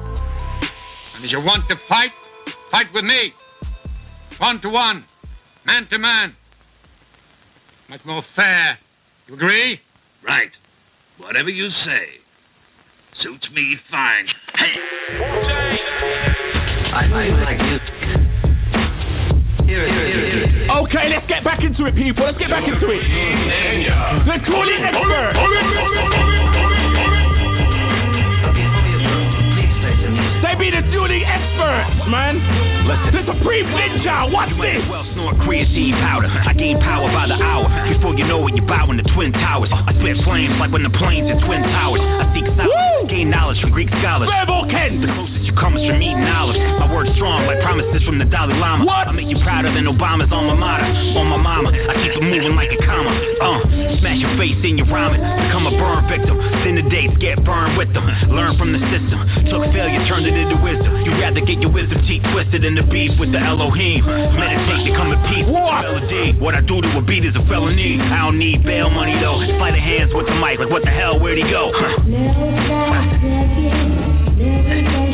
And if you want to fight, fight with me. One to one, man to man. Much more fair. You agree? Right. Whatever you say. Suits me fine. Hey. I feel like this. Here it is. Okay, let's get back into it, people. Let's get back into it. The Dueling Expert. They be the Dueling Experts, man. The supreme ninja. What's this? Well, snort creatine powder. I gain power by the hour. Before you know it, you're bowing the twin towers. I spit flames like when the planes in twin towers. I seek knowledge, gain knowledge from Greek scholars. Ken. The closest you come is from eating knowledge. My word's strong, like promises from the Dalai Lama. What? I make you prouder than Obama's alma mater. On my mama, I keep it moving like a comma. Uh, smash your face in your ramen. Become a burn victim. Sin the dates, get burned with them. Learn from the system. Took failure, turned it into wisdom. You'd rather get your wisdom teeth twisted in the beef with the Elohim. Meditate, come at peace with melody. What I do to a beat is a felony. I don't need bail money though. Sleight of hands with the mic, like what the hell, where'd he go?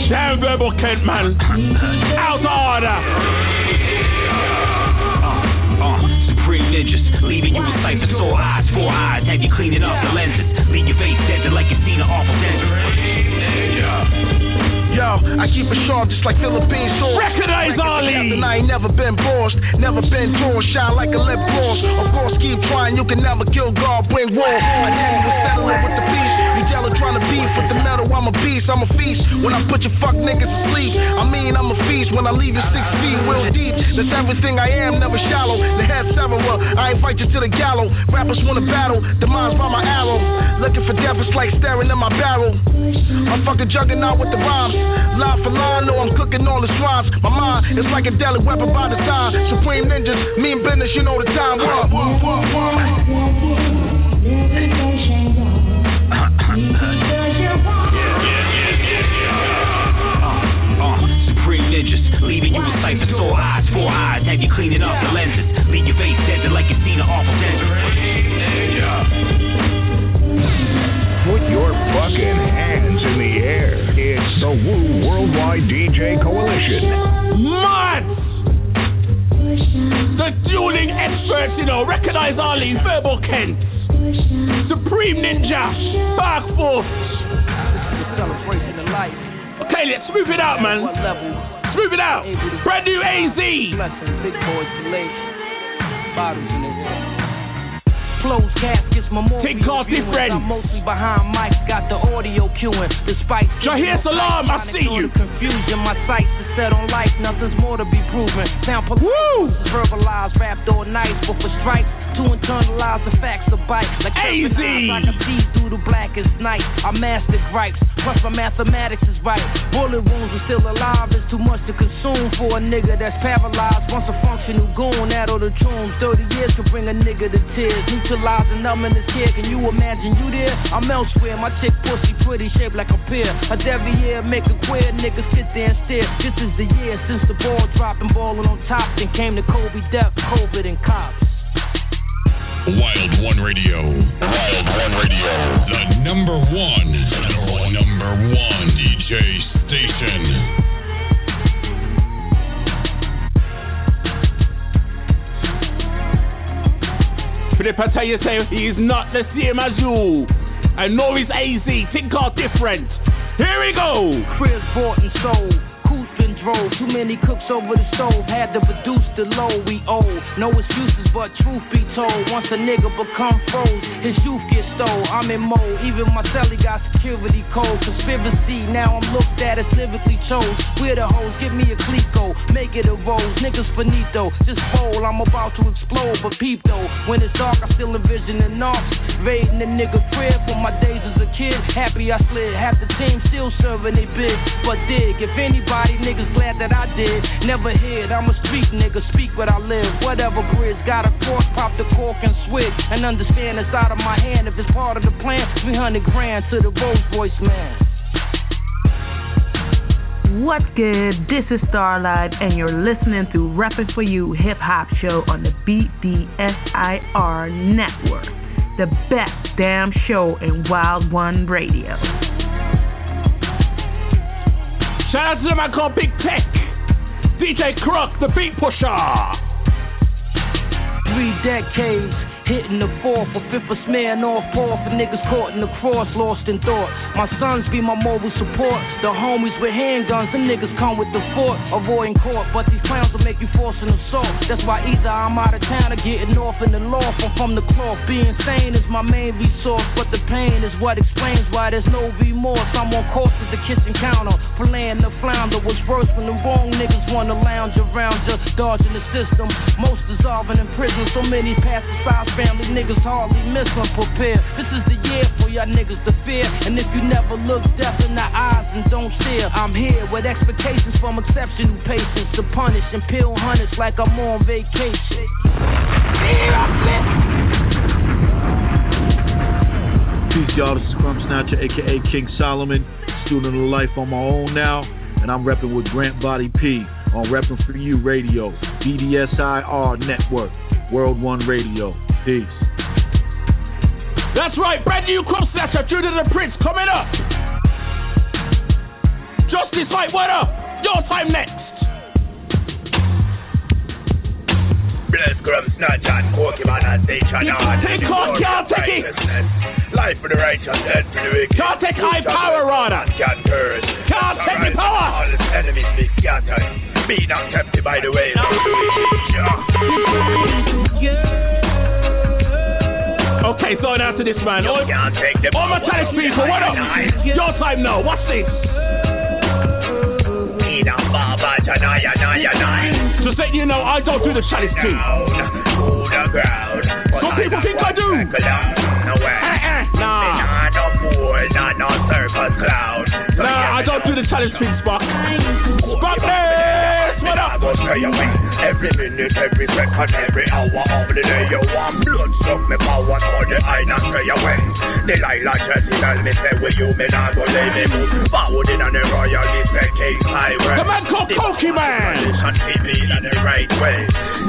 Damn verbal Kent, man. Out of order. Uh, supreme ninjas, leaving you with sight for sore eyes, four eyes, have you cleaning up the lenses, leave your face dented like you've seen an awful dentist. Yo, I keep it sharp just like Philippine sauce. Recognize Ali. And I ain't never been bossed, never been torn, shine like a lip gloss. Of course, keep trying, you can never kill God, bring war. I tell you, we're settling with the beast. You yelling trying to beef with the metal, I'm a beast, I'm a feast. When I put your fuck niggas to sleep, I mean, I'm a feast. When I leave you six feet, real deep. That's everything I am, never shallow. The head severer, I invite you to the gallows. Rappers wanna battle, demise by my arrow. Looking for death, it's like staring in my barrel. I'm fucking juggernaut with the rhymes. For line, know I'm cooking all the rhymes. My mind is like a deadly weapon by the time. Supreme ninjas, mean business, you know the time. What? what, what, what? Leaving you with ciphers, sore eyes, four eyes. Have you cleaning up the lenses? Leave your face desert like you seen an awful desert. Put your fucking hand dentist. Wu Worldwide DJ Coalition. Mad! The dueling experts, you know, recognize Arlene, Verbal Kent, Supreme Ninja, Dark Force. Celebration of life. Okay, let's move it out, man. Let's move it out. Brand new AZ. Blessing, big boys late. Bottles in the air. Closed caskets, memorial Think call viewings. different. I'm mostly behind mics, got the audio queuing. Despite Shahir Salam, I see you. Confusion, my sights is set on life. Nothing's more to be proven. Sound verbalized, rapped all night, but for stripes to internalize the facts of bite. Like AZ. I can see through the blackest night. I mastered gripes, plus my mathematics is right. Bullet wounds are still alive. It's too much to consume for a nigga that's paralyzed. Once a functional goon, that or the tunes. 30 years could bring a nigga to tears. Neutralizing numb in his head. Can you imagine you there? I'm elsewhere. My chick pussy pretty shaped like a pear. A every year make a queer nigga sit there and stare. This is the year since the ball dropping, balling on top. Then came the Kobe death, COVID and cops. Wild One Radio. Wild One Radio. The number one, number one DJ station. Philip, I tell you, say he's not the same as you. I know he's AZ. Think all different. Here we go. Chris bought and sold. Coops been drove. Too many cooks over the stove. Had to reduce the load we owe. No excuses, but truth be told. Once a nigga become froze, his youth gets stole. I'm in mode. Even my celly got security code. Conspiracy. Now I'm looked at as lyrically chose. We're the hoes. Give me a clico. Make it a rose. Niggas finito. Just bowl. I'm about to explode. But peep though. When it's dark, I still envision the knocks. Raiding the nigga crib from my days as a kid. Happy I slid. Half the team still serving they bid. But dig. If anybody niggas glad that I did. Never hid. I'm a street nigga. Speak what I live. Whatever bridge. Got a cross. Pop the cork and switch. And understand it's out of my hand. If it's part of the plan, 300 grand to the Rolls Royce man. What's good? This is Starlight, and you're listening to Rapping for You Hip Hop Show on the BDSIR Network, the best damn show in Wild One Radio. Shout out to man called Big Tech. DJ Crook, the beat pusher. Three decades, hitting the fourth or fifth of smearing off paw for niggas caught in the cross, lost in thought. My sons be my moral support. The homies with handguns, them niggas come with the fort, avoiding court. But these clowns will make you force an assault. That's why either I'm out of town or getting off in the loft or from the cloth. Being sane is my main resource, but the pain is what explains why there's no remorse. I'm on course at the kitchen counter, playing the flounder. Was worse when the wrong niggas wanna lounge around just dodging the system. Most dissolving in prison, so many pasticides family niggas hardly miss them prepare. This is the year for y'all niggas to fear. And if you never look death in the eyes and don't stare, I'm here with expectations from exceptional patience to punish and pill hunters like I'm on vacation. Peace, y'all. This is Crumb Snatcher, aka King Solomon, student of life on my own now, and I'm repping with Grand Body P on Repping for You Radio, BDSIR Network, Wild One Radio. Peace. That's right, brand new Crumb Snatcher, Judah the Prince coming up. Justice Fight, what up? Your time next. Bless Crumb Snatch and Koki Man and Station on. Take off, can't take it. Life for the righteous, death for the wicked. Can't take high power, rather. Can curse. Can't take the power. All his enemies be scattered. Be not tempted by the way. Okay, so now to this man. You All, can't take the all my from people, what up? Your time now. what's this. Be not Baba Janaya Naya Nine. Just let you know, I don't do the chalice the. Some people think I do. Uh-uh. Nah. Not no fool, not no circus clown. I don't do the challenge thing. Spock this! What up? go stay away. Every minute, every second, every hour of the day, you want blood suck me power, so the I not stray away. Delilah just tell me, say, will you me not go lay me move forward in on the royal respect king highway. The man called Koki Man. Me in the right way.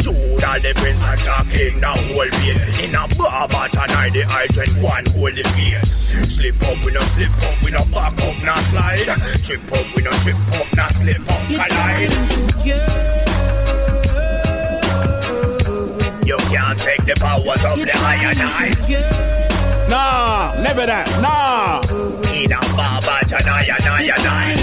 Judah the prince and talking the whole. In a bar, but tonight the I drink one holy. Slip up, we no slip up, we no back up, not slide. Trip up, we no trip up, not slip up, collide. You can't take the powers of the higher night. Nah, never that. Nah. In a bar, but tonight, tonight, tonight.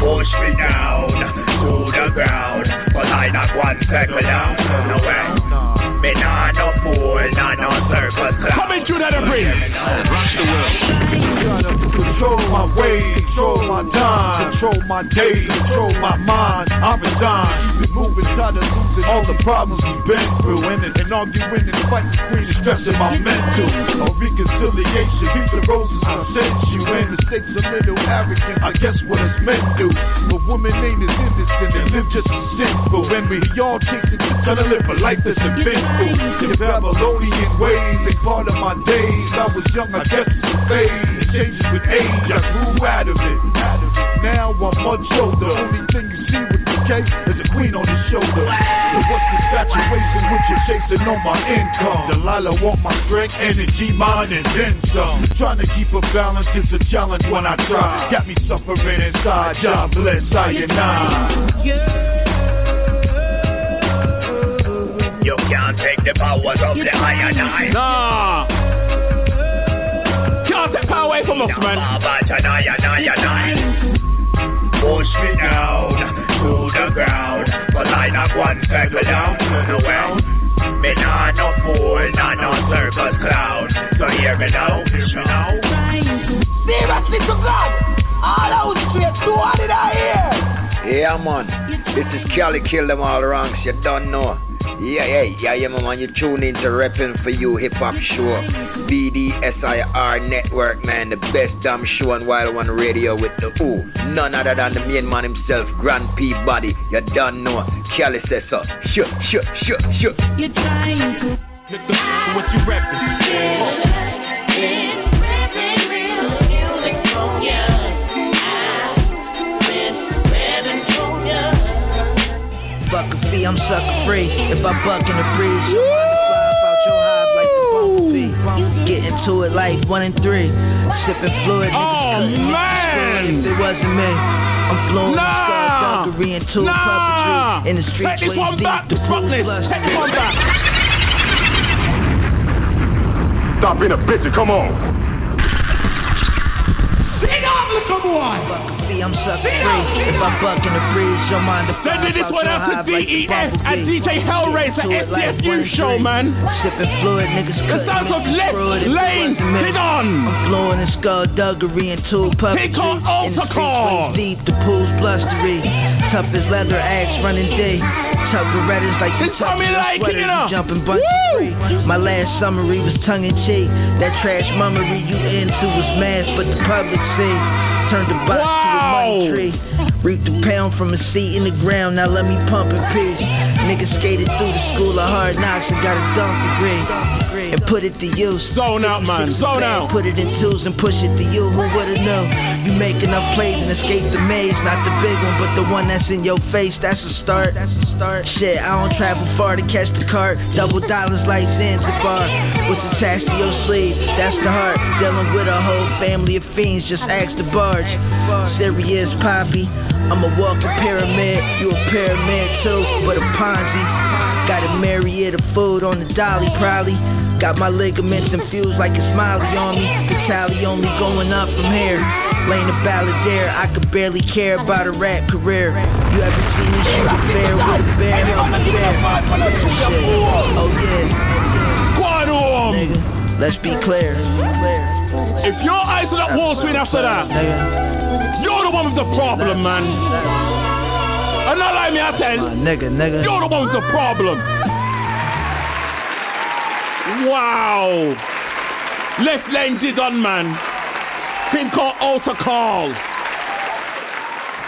Push me down to the ground, but I not one circle down. No way. Me nah no fool, nah no circus clown. Uh, Coming through that bridge. Rush the world. Gotta control my ways, control my time, control my days, control my mind. I'm resigned. Keep it moving, tired of losing all the problems we've been through. And, and arguing and fighting, screen stressing my mental. A reconciliation, keep the roses I sent you. And the stakes a little arrogant, I guess what it's meant to. But woman ain't as innocent and live just as sinful. And we all chasing, trying to live a life that's eventful. The Babylonian ways, they part of my days. I was young, I guess it's a phase. It changes with age, I grew out of it. Now I'm much older. Only thing you see with the case is a queen on his shoulder. So what's the saturation with you chasing on my income? Delilah want my strength, energy, mind, and then some. Trying to keep a balance is a challenge when I try. Got me suffering inside. God bless I and I. You can't take the powers of the higher night. Nah. Can't take power away from us, man. Push me down to the ground, but I not one circle down to the well. Me nah no fool, nah no circus clown. So hear me now, hear me now. Seriously to God, all those straight to what did I hear? Yeah, man. This is Kelly Kill Them All Ranks, you don't know. Yeah, yeah, yeah, yeah, man. You tune in to Reppin' For You Hip Hop Show. BDSIR Network, man. The best damn show on Wild One Radio with the who? None other than the main man himself, Grand P Body. You don't know. Kelly says so. Shut, shut, shut, shut. You're trying to. What you reppin'? Fuck I'm sucker free. If I buck in the breeze, your to fly up out your hive like the bumblebee. Get into it like one and three. Sipping fluid, niggas Oh, couldn't man. If it wasn't me, I'm flowing Nah. skullduggery into Nah. puppetry. In the streets, Take this one deep, back. the Fuck pool's this. blustery. Take this one back. Stop being a bitch and come on. Big up, little boy. See, I'm sucker free. If I buck in the breeze, your mind to fly Send this one out to hive like the DES and bumblebee. DJ Hellraiser Get into it like SCSU and show, man. Sipping fluid, niggas The sounds of Left screw it if it Lane, sit on. I'm flowing in skullduggery into puppetry. Pick on In the altar streets, call. waist deep, the pool's blustery. Tough as leather, axe running day. Tuggerettas like you coming like sweater, it up. you jumping bunch free. My last summary was tongue in cheek. That trash mummery you into was mass, but the public see. Turned the box tree. Reap the pound from a seed in the ground. Now let me pump and peace. Niggas skated through the school of hard knocks and got a dunk degree. And put it to use. Zone out, man. Zone out. Put it in twos and push it to you. Who would've known? You make enough plays and escape the maze. Not the big one, but the one that's in your face. That's a start. That's a start. Shit, I don't travel far to catch the cart. Double dollars like Zanzibar. What's attached to your sleeve? That's the heart. Dealing with a whole family of fiends. Just ask the barge. Serious Poppy. I'm a walking pyramid. You a pyramid too, but a Ponzi. Got a myriad of food on the dolly, probably. Got my ligaments infused like a smiley on me. The tally only going up from here. Lane of Balladeer, I could barely care about a rap career. You ever seen this shit a bear with a bear? Help me bear. Oh yeah. Squad. Nigga, let's be clear. If your eyes are that wall swing after that, you're the one with the problem, man. And not like me, I tell. Ah, nigga, nigga. You're the one with the problem. Wow. Left Lane Didon, man. Thing called altar call.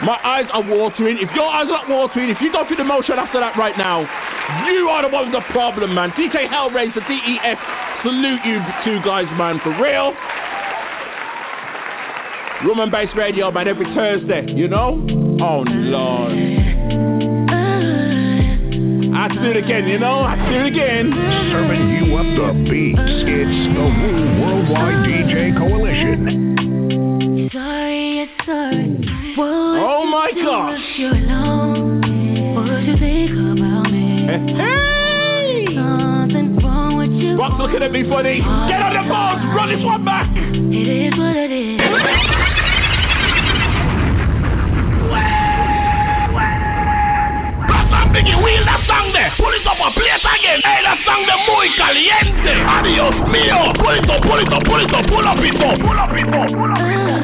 My eyes are watering. If your eyes are not watering, if you go through the motion after that right now, you are the one with the problem, man. DJ Hellraiser, DES, salute you two guys, man, for real. Room and Bass Radio, man, every Thursday, you know? Oh, Lord. I do it again, you know? I do it again. Serving you up the beats. It's the Wu Worldwide DJ Coalition. Sorry, it's sorry. Oh my gosh. You're alone. What you think about me? Hey! Something wrong with you. Rock's looking at me funny. Get on the board. Run this one back. It is what it is. Wheel that song there. Pull it up play it again. Hey, that song the muy caliente. Adios mío. Pull it up, pull it up, pull it up. Pull up it up. Pull up it up. Pull up it up.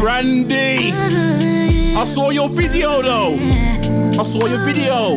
Brandy. I saw your video though. I saw your video.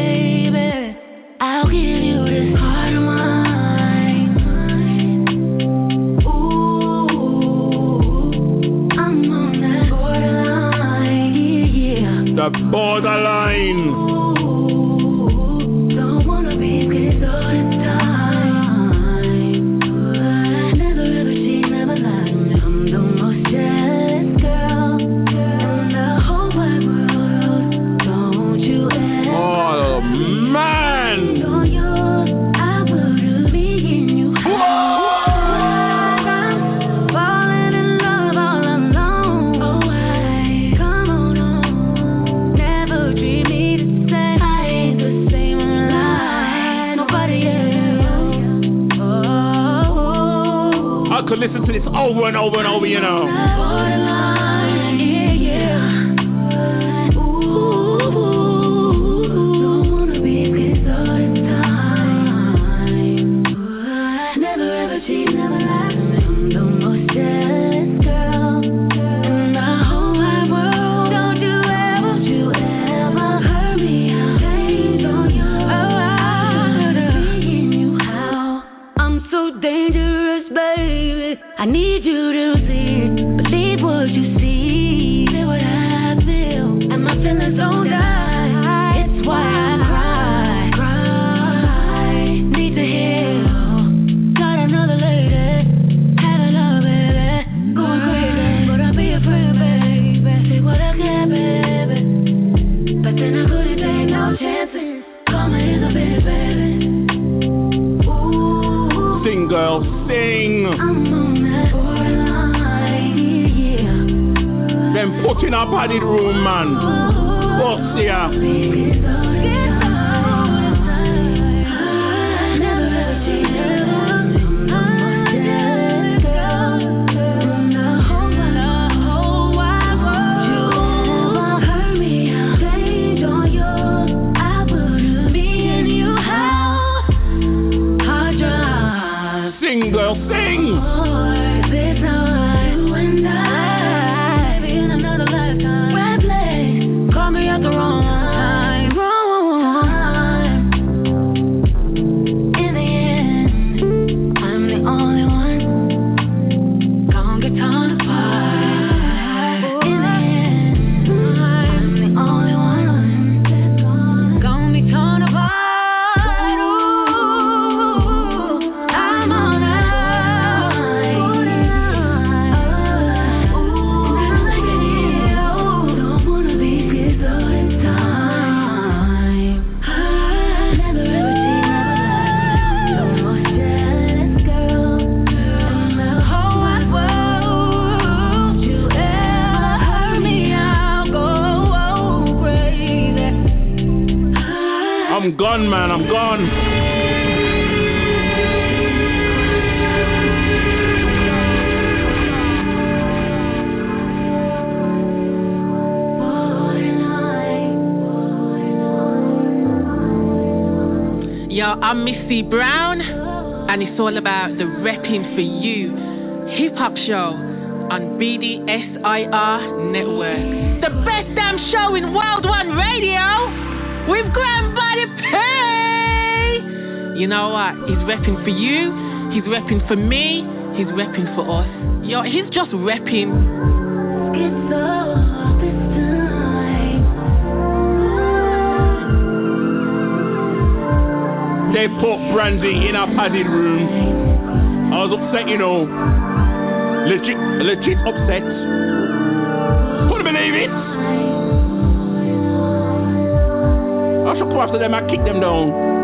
borderline. Over and over and over, you know. I'm gone. I'm gone. Yo, I'm Miss C Brown, and it's all about the repping for you hip hop show on BDSIR Network. The best damn show in Wild One Radio with Grandbody P. You know what? He's repping for you. He's repping for me. He's repping for us. Yo, he's just repping. They put Brandy in a padded room. I was upset, you know. Legit, legit upset. Couldn't believe it. I should come after them and kick them down.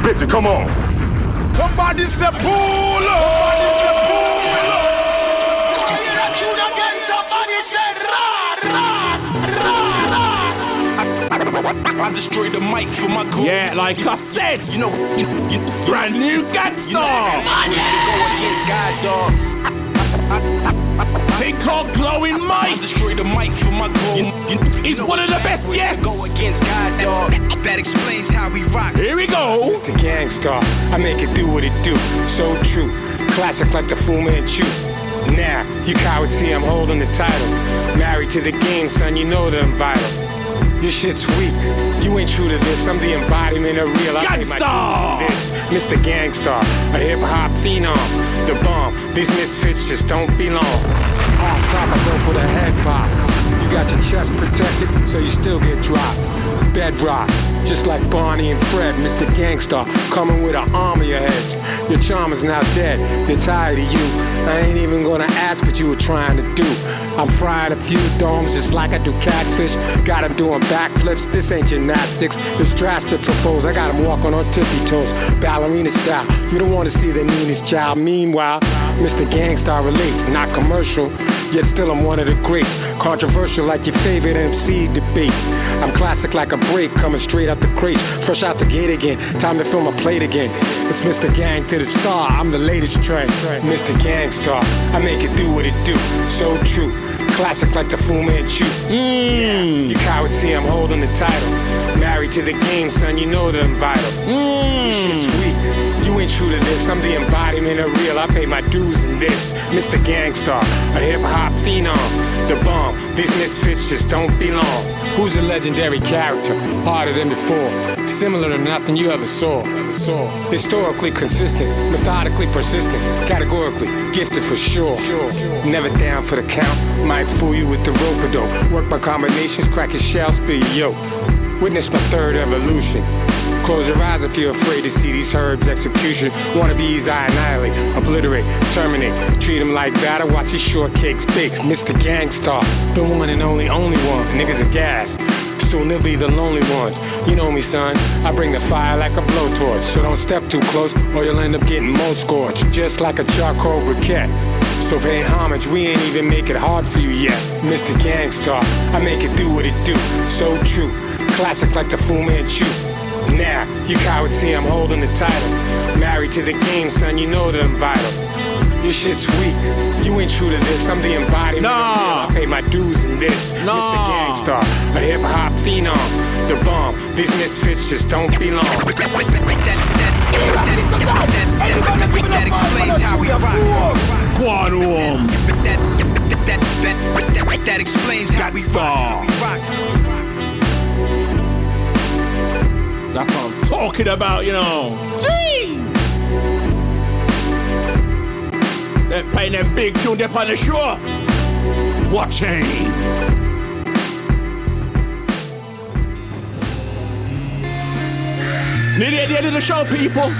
Stop come on. bitch and come on. Somebody step pull up! I destroyed the mic for my goal. Yeah, like I said, You know, you, you, brand new you know, gangster! go against God, dog. They call glowing mic. I destroyed the mic for my goal. You, you, He's one of the best, yes! Gangstar, I make it do what it do. So true. Classic like the Fu Manchu. Now, you cowards see I'm holding the title. Married to the game, son, you know that I'm vital. Your shit's weak. You ain't true to this. I'm the embodiment of real. I my this. Mr. Gangstar, a hip hop phenom. The bomb. These misfits just don't belong. Off top, I go for the head pop. You got your chest protected, so you still get dropped. Bedrock, just like Barney and Fred, Mr. Gangstar, coming with an army of heads. Your charm is now dead, they're tired of you. I ain't even gonna ask what you were trying to do. I'm frying a few domes just like I do catfish. Got 'em doing backflips, this ain't gymnastics. This to propose, I got 'em walking on tippy toes, ballerina style. You don't wanna see the meanest child. Meanwhile, Mr. Gangstar relates, not commercial. Yet still I'm one of the greats. Controversial like your favorite MC debate. I'm classic like a break, coming straight out the crate. Fresh out the gate again, time to fill my plate again. It's Mr. Gang to the star, I'm the latest trend. Mr. Gangstar, I make it do what it do. So true. Classic like the Fu Manchu. Mmm. You cowards see I'm holding the title. Married to the game, son, you know that I'm vital. Mm. Shit's weak. You ain't true to this. I'm the embodiment of real. I pay my dues in this. Mr. Gangstar, a hip hop phenom. The bomb. These misfits just don't belong. Who's a legendary character? Harder than before. Similar to nothing you ever saw. Historically consistent, methodically persistent, categorically gifted for sure. Never down for the count. Might fool you with the rope dope. Work by combinations, crack your shell, spill your yoke. Witness my third evolution. Close your eyes if you're afraid to see these herbs execution. Wannabes I annihilate, obliterate, terminate. Treat them like batter, watch these shortcakes bake. Mr. Gangstar, the one and only, only one. Niggas are gas. Soon they'll be the lonely ones. You know me, son. I bring the fire like a blowtorch. So don't step too close or you'll end up getting more scorched. Just like a charcoal briquette. So pay homage, we ain't even make it hard for you yet. Mr. Gangstar, I make it do what it do. So true. Classic like the Fu Manchu. Now, you cowards see I'm holding the title. Married to the game, son, you know that I'm vital. Your shit's weak. You ain't true to this. I'm the embodiment. Nah. of real. I pay my dues in this. Nah. Mr. Gangstar, a hip hop phenom. The bomb. These misfits just don't belong. Quantum. That explains how we rock. Rock. That's what I'm talking about, you know. They're playing them big tune up on the shore. Watching. Nearly at the end of the show, people.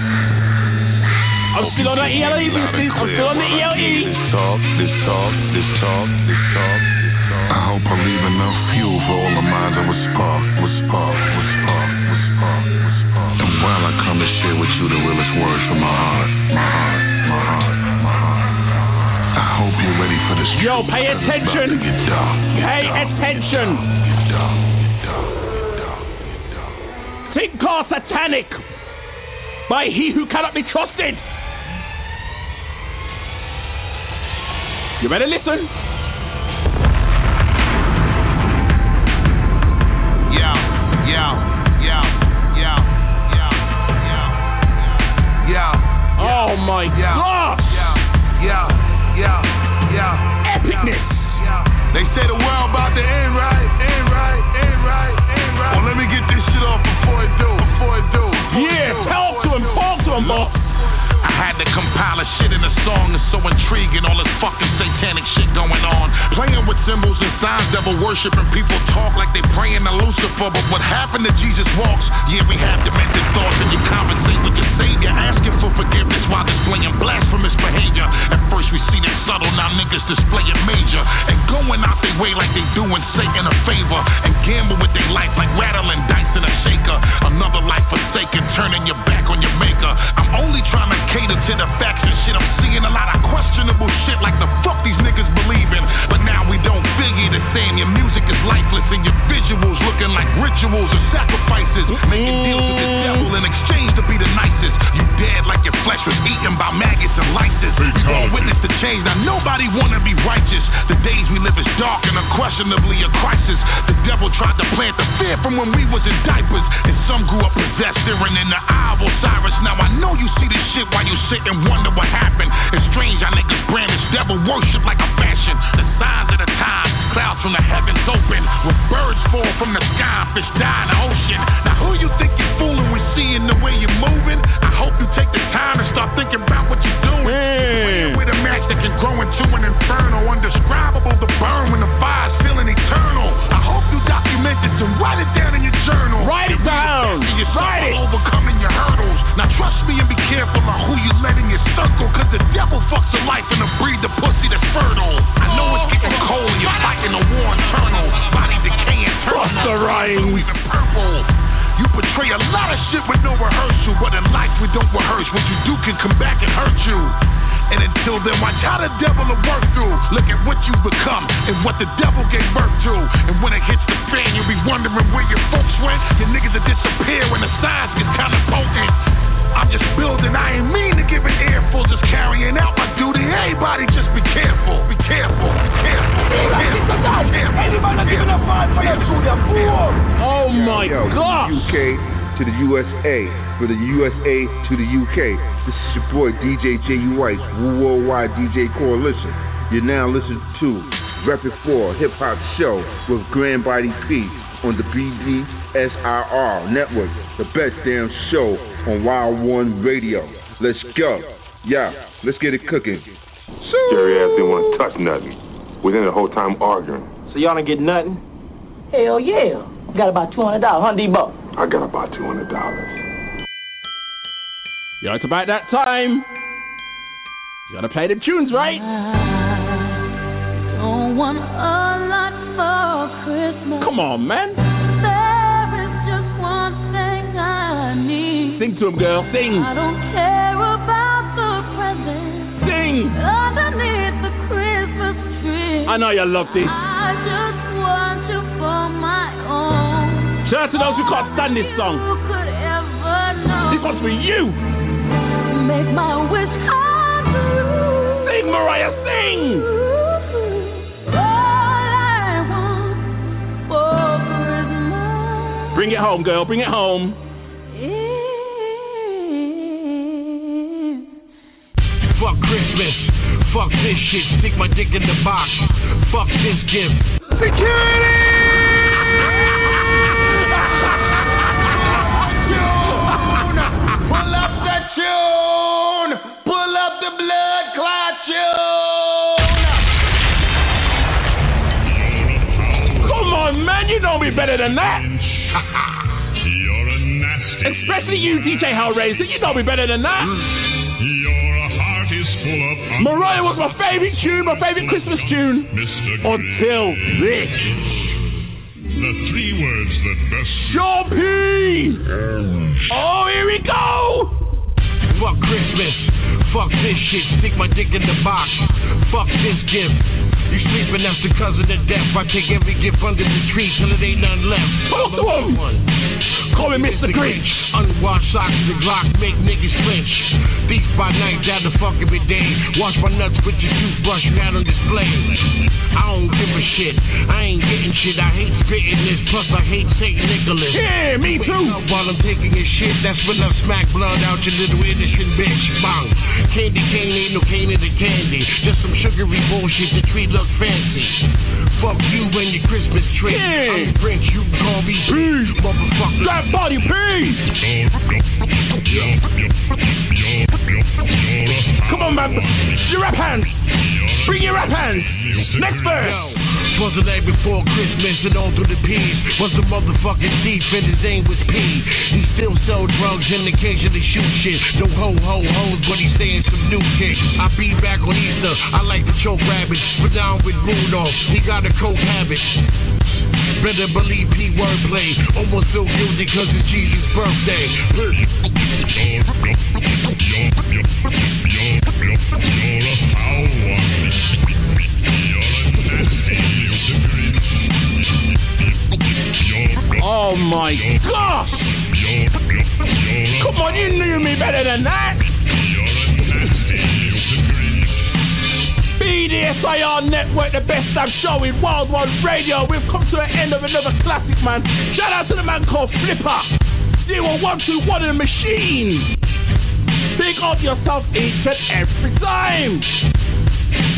I'm still on the ELE business. I'm still on the. ELE. This talk, this talk, this talk, this talk. I hope I leave enough fuel for all the minds that was sparked, was sparked, was sparked, was sparked, was sparked. While I come to share with you the realest words from my heart, my heart, my heart, my heart. I hope you're ready for this. Yo, pay truth, 'cause it's about attention. to get dark. Pay attention. Think called Satanic by He Who Cannot Be Trusted. You better listen. Yeah, yeah, yeah, yeah, yeah. Oh my yeah, gosh. Yeah, yeah, yeah, yeah. Epicness. They say the world about to end right, end right, end right, end right. Well, let me get this shit off before it do, before it do. before it Yeah, do, talk before to him, talk to him, boss. Had to compile a shit in a song that's so intriguing. All this fucking satanic shit going on. Playing with symbols and signs, devil worshiping. People talk like they praying to Lucifer. But what happened to Jesus walks? Yeah, we have demented thoughts and you conversate with your savior, asking for forgiveness while displaying blasphemous behavior. At first we see that subtle, now niggas display it major. And going out their way like they doing Satan a favor. And gamble with their life like rattling dice in a shaker. Another life forsaken, turning your back on your maker. I'm DJ J.U. White, Wu Worldwide DJ Coalition. You're now listening to Reppin' 4 Hip Hop Show with Grand Body P on the BDSIR Network, the best damn show on Wild One Radio. Let's go. Yeah, let's get it cooking. Jerry ass didn't want to touch nothing. We in the whole time arguing. So y'all don't get nothing? Hell yeah. Got about $200, huh, Deebo? I got about two hundred dollars. Yeah, it's about that time. You gotta play the tunes, right? Don't want a lot for Christmas. Come on, man. There is just one thing I need. Sing to him, girl. Sing. I don't care about the presents Sing. underneath the Christmas tree. I know you love this. I just want you for my own. Shout out to those who can't stand this song. Who could ever know? This one's for you. Make my wish. Sing, Mariah, sing. All I want for Christmas Bring it home, girl. Bring it home. Fuck Christmas. Fuck this shit. Stick my dick in the box. Fuck this gift. Pull than that. You're a nasty. Especially you, DJ Hellraiser. You know me better than that. Your heart is full of Mariah was my favorite tune, my favorite Christmas tune. Mr. Until this. The three words that best. Sean P. Oh, here we go. Fuck Christmas. Fuck this shit. Stick my dick in the box. Fuck this gift. You sleeping after cousin of the death. I take every gift under the tree till it ain't none left. Fuck the one. Call me Mr. Grinch. Unwashed socks and Glock make niggas flinch. Beef by night, down the fuck every day. Wash my nuts with your toothbrush you had on display. I don't give a shit. I ain't getting shit. I hate spitting this. Plus I hate St. Nicholas. Yeah, me too. While I'm taking your shit, that's when I smack blood out your little innocent bitch. Bang. Candy cane ain't no cane in the candy. Just some sugary bullshit. The tree look fancy. Fuck you and your Christmas tree. Yeah. I'm French, you call me Peace, motherfucker. That body, peace. Come on, man. Your rap hands. Bring your rap hands. Next verse. Was the night before Christmas and on through the P's. Was a motherfucking thief and his name was P. He still sell drugs and occasionally shoot shit. No ho ho hoes, but he's saying some new shit. I be back on Easter. I like to choke rabbits, but now I'm with Rudolph. He got a coke habit. Better believe P wordplay. Almost feel guilty cause it's Jesus' birthday. Oh my gosh! Come on, you knew me better than that. BDSIR Network, the best in Wild Radio. We've come to the end of another classic, man. Shout out to the man called Flipa. Zero one two one machine. Big up yourself each and every time.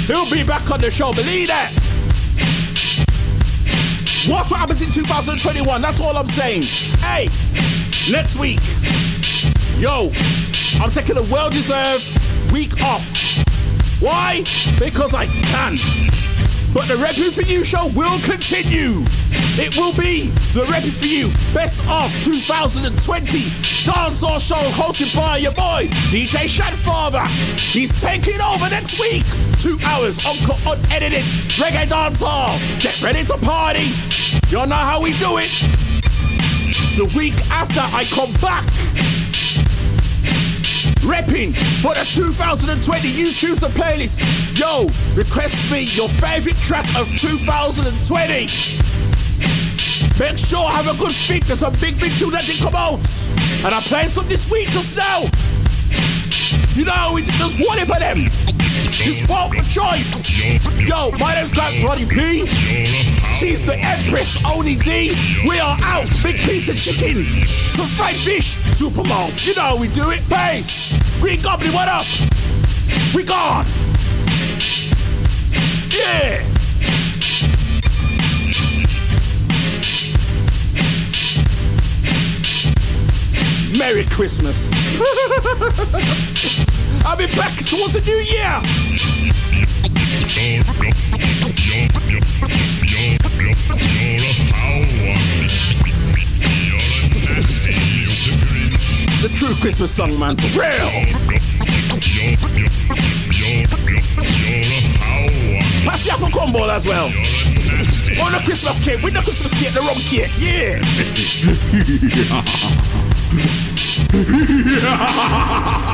He'll be back on the show, believe that. Watch what happens in 2021. That's all I'm saying. Hey, next week, yo, I'm taking a well-deserved week off. Why? Because I can. But the Repping For You show will continue. It will be the Repping For You Best of 2020 Dancehall show hosted by your boy, DJ Shadfather. He's taking over next week. Two hours uncut, unedited reggae dancehall. Get ready to party. Y'all know how we do it. The week after I come back, repping for the 2020 You Choose the Playlist. Yo, request me your favorite track of 2020. Make sure I have a good speak. There's some big, big tune that didn't come out. And I'm playing some this week just now. You know, we just one for them. You vote for choice. Yo, my name's Grand Body P. She's the Empress, Only D. We are out. Big piece of chicken. Some fried fish. Super malt. You know we do it. Bass. Green Goblin, what up? We gone. Yeah. Merry Christmas. I'll be back towards the new year. The true Christmas song, man, real. Pass the apple combo as well. On the Christmas cake, with the Christmas cake, the rum cake, yeah.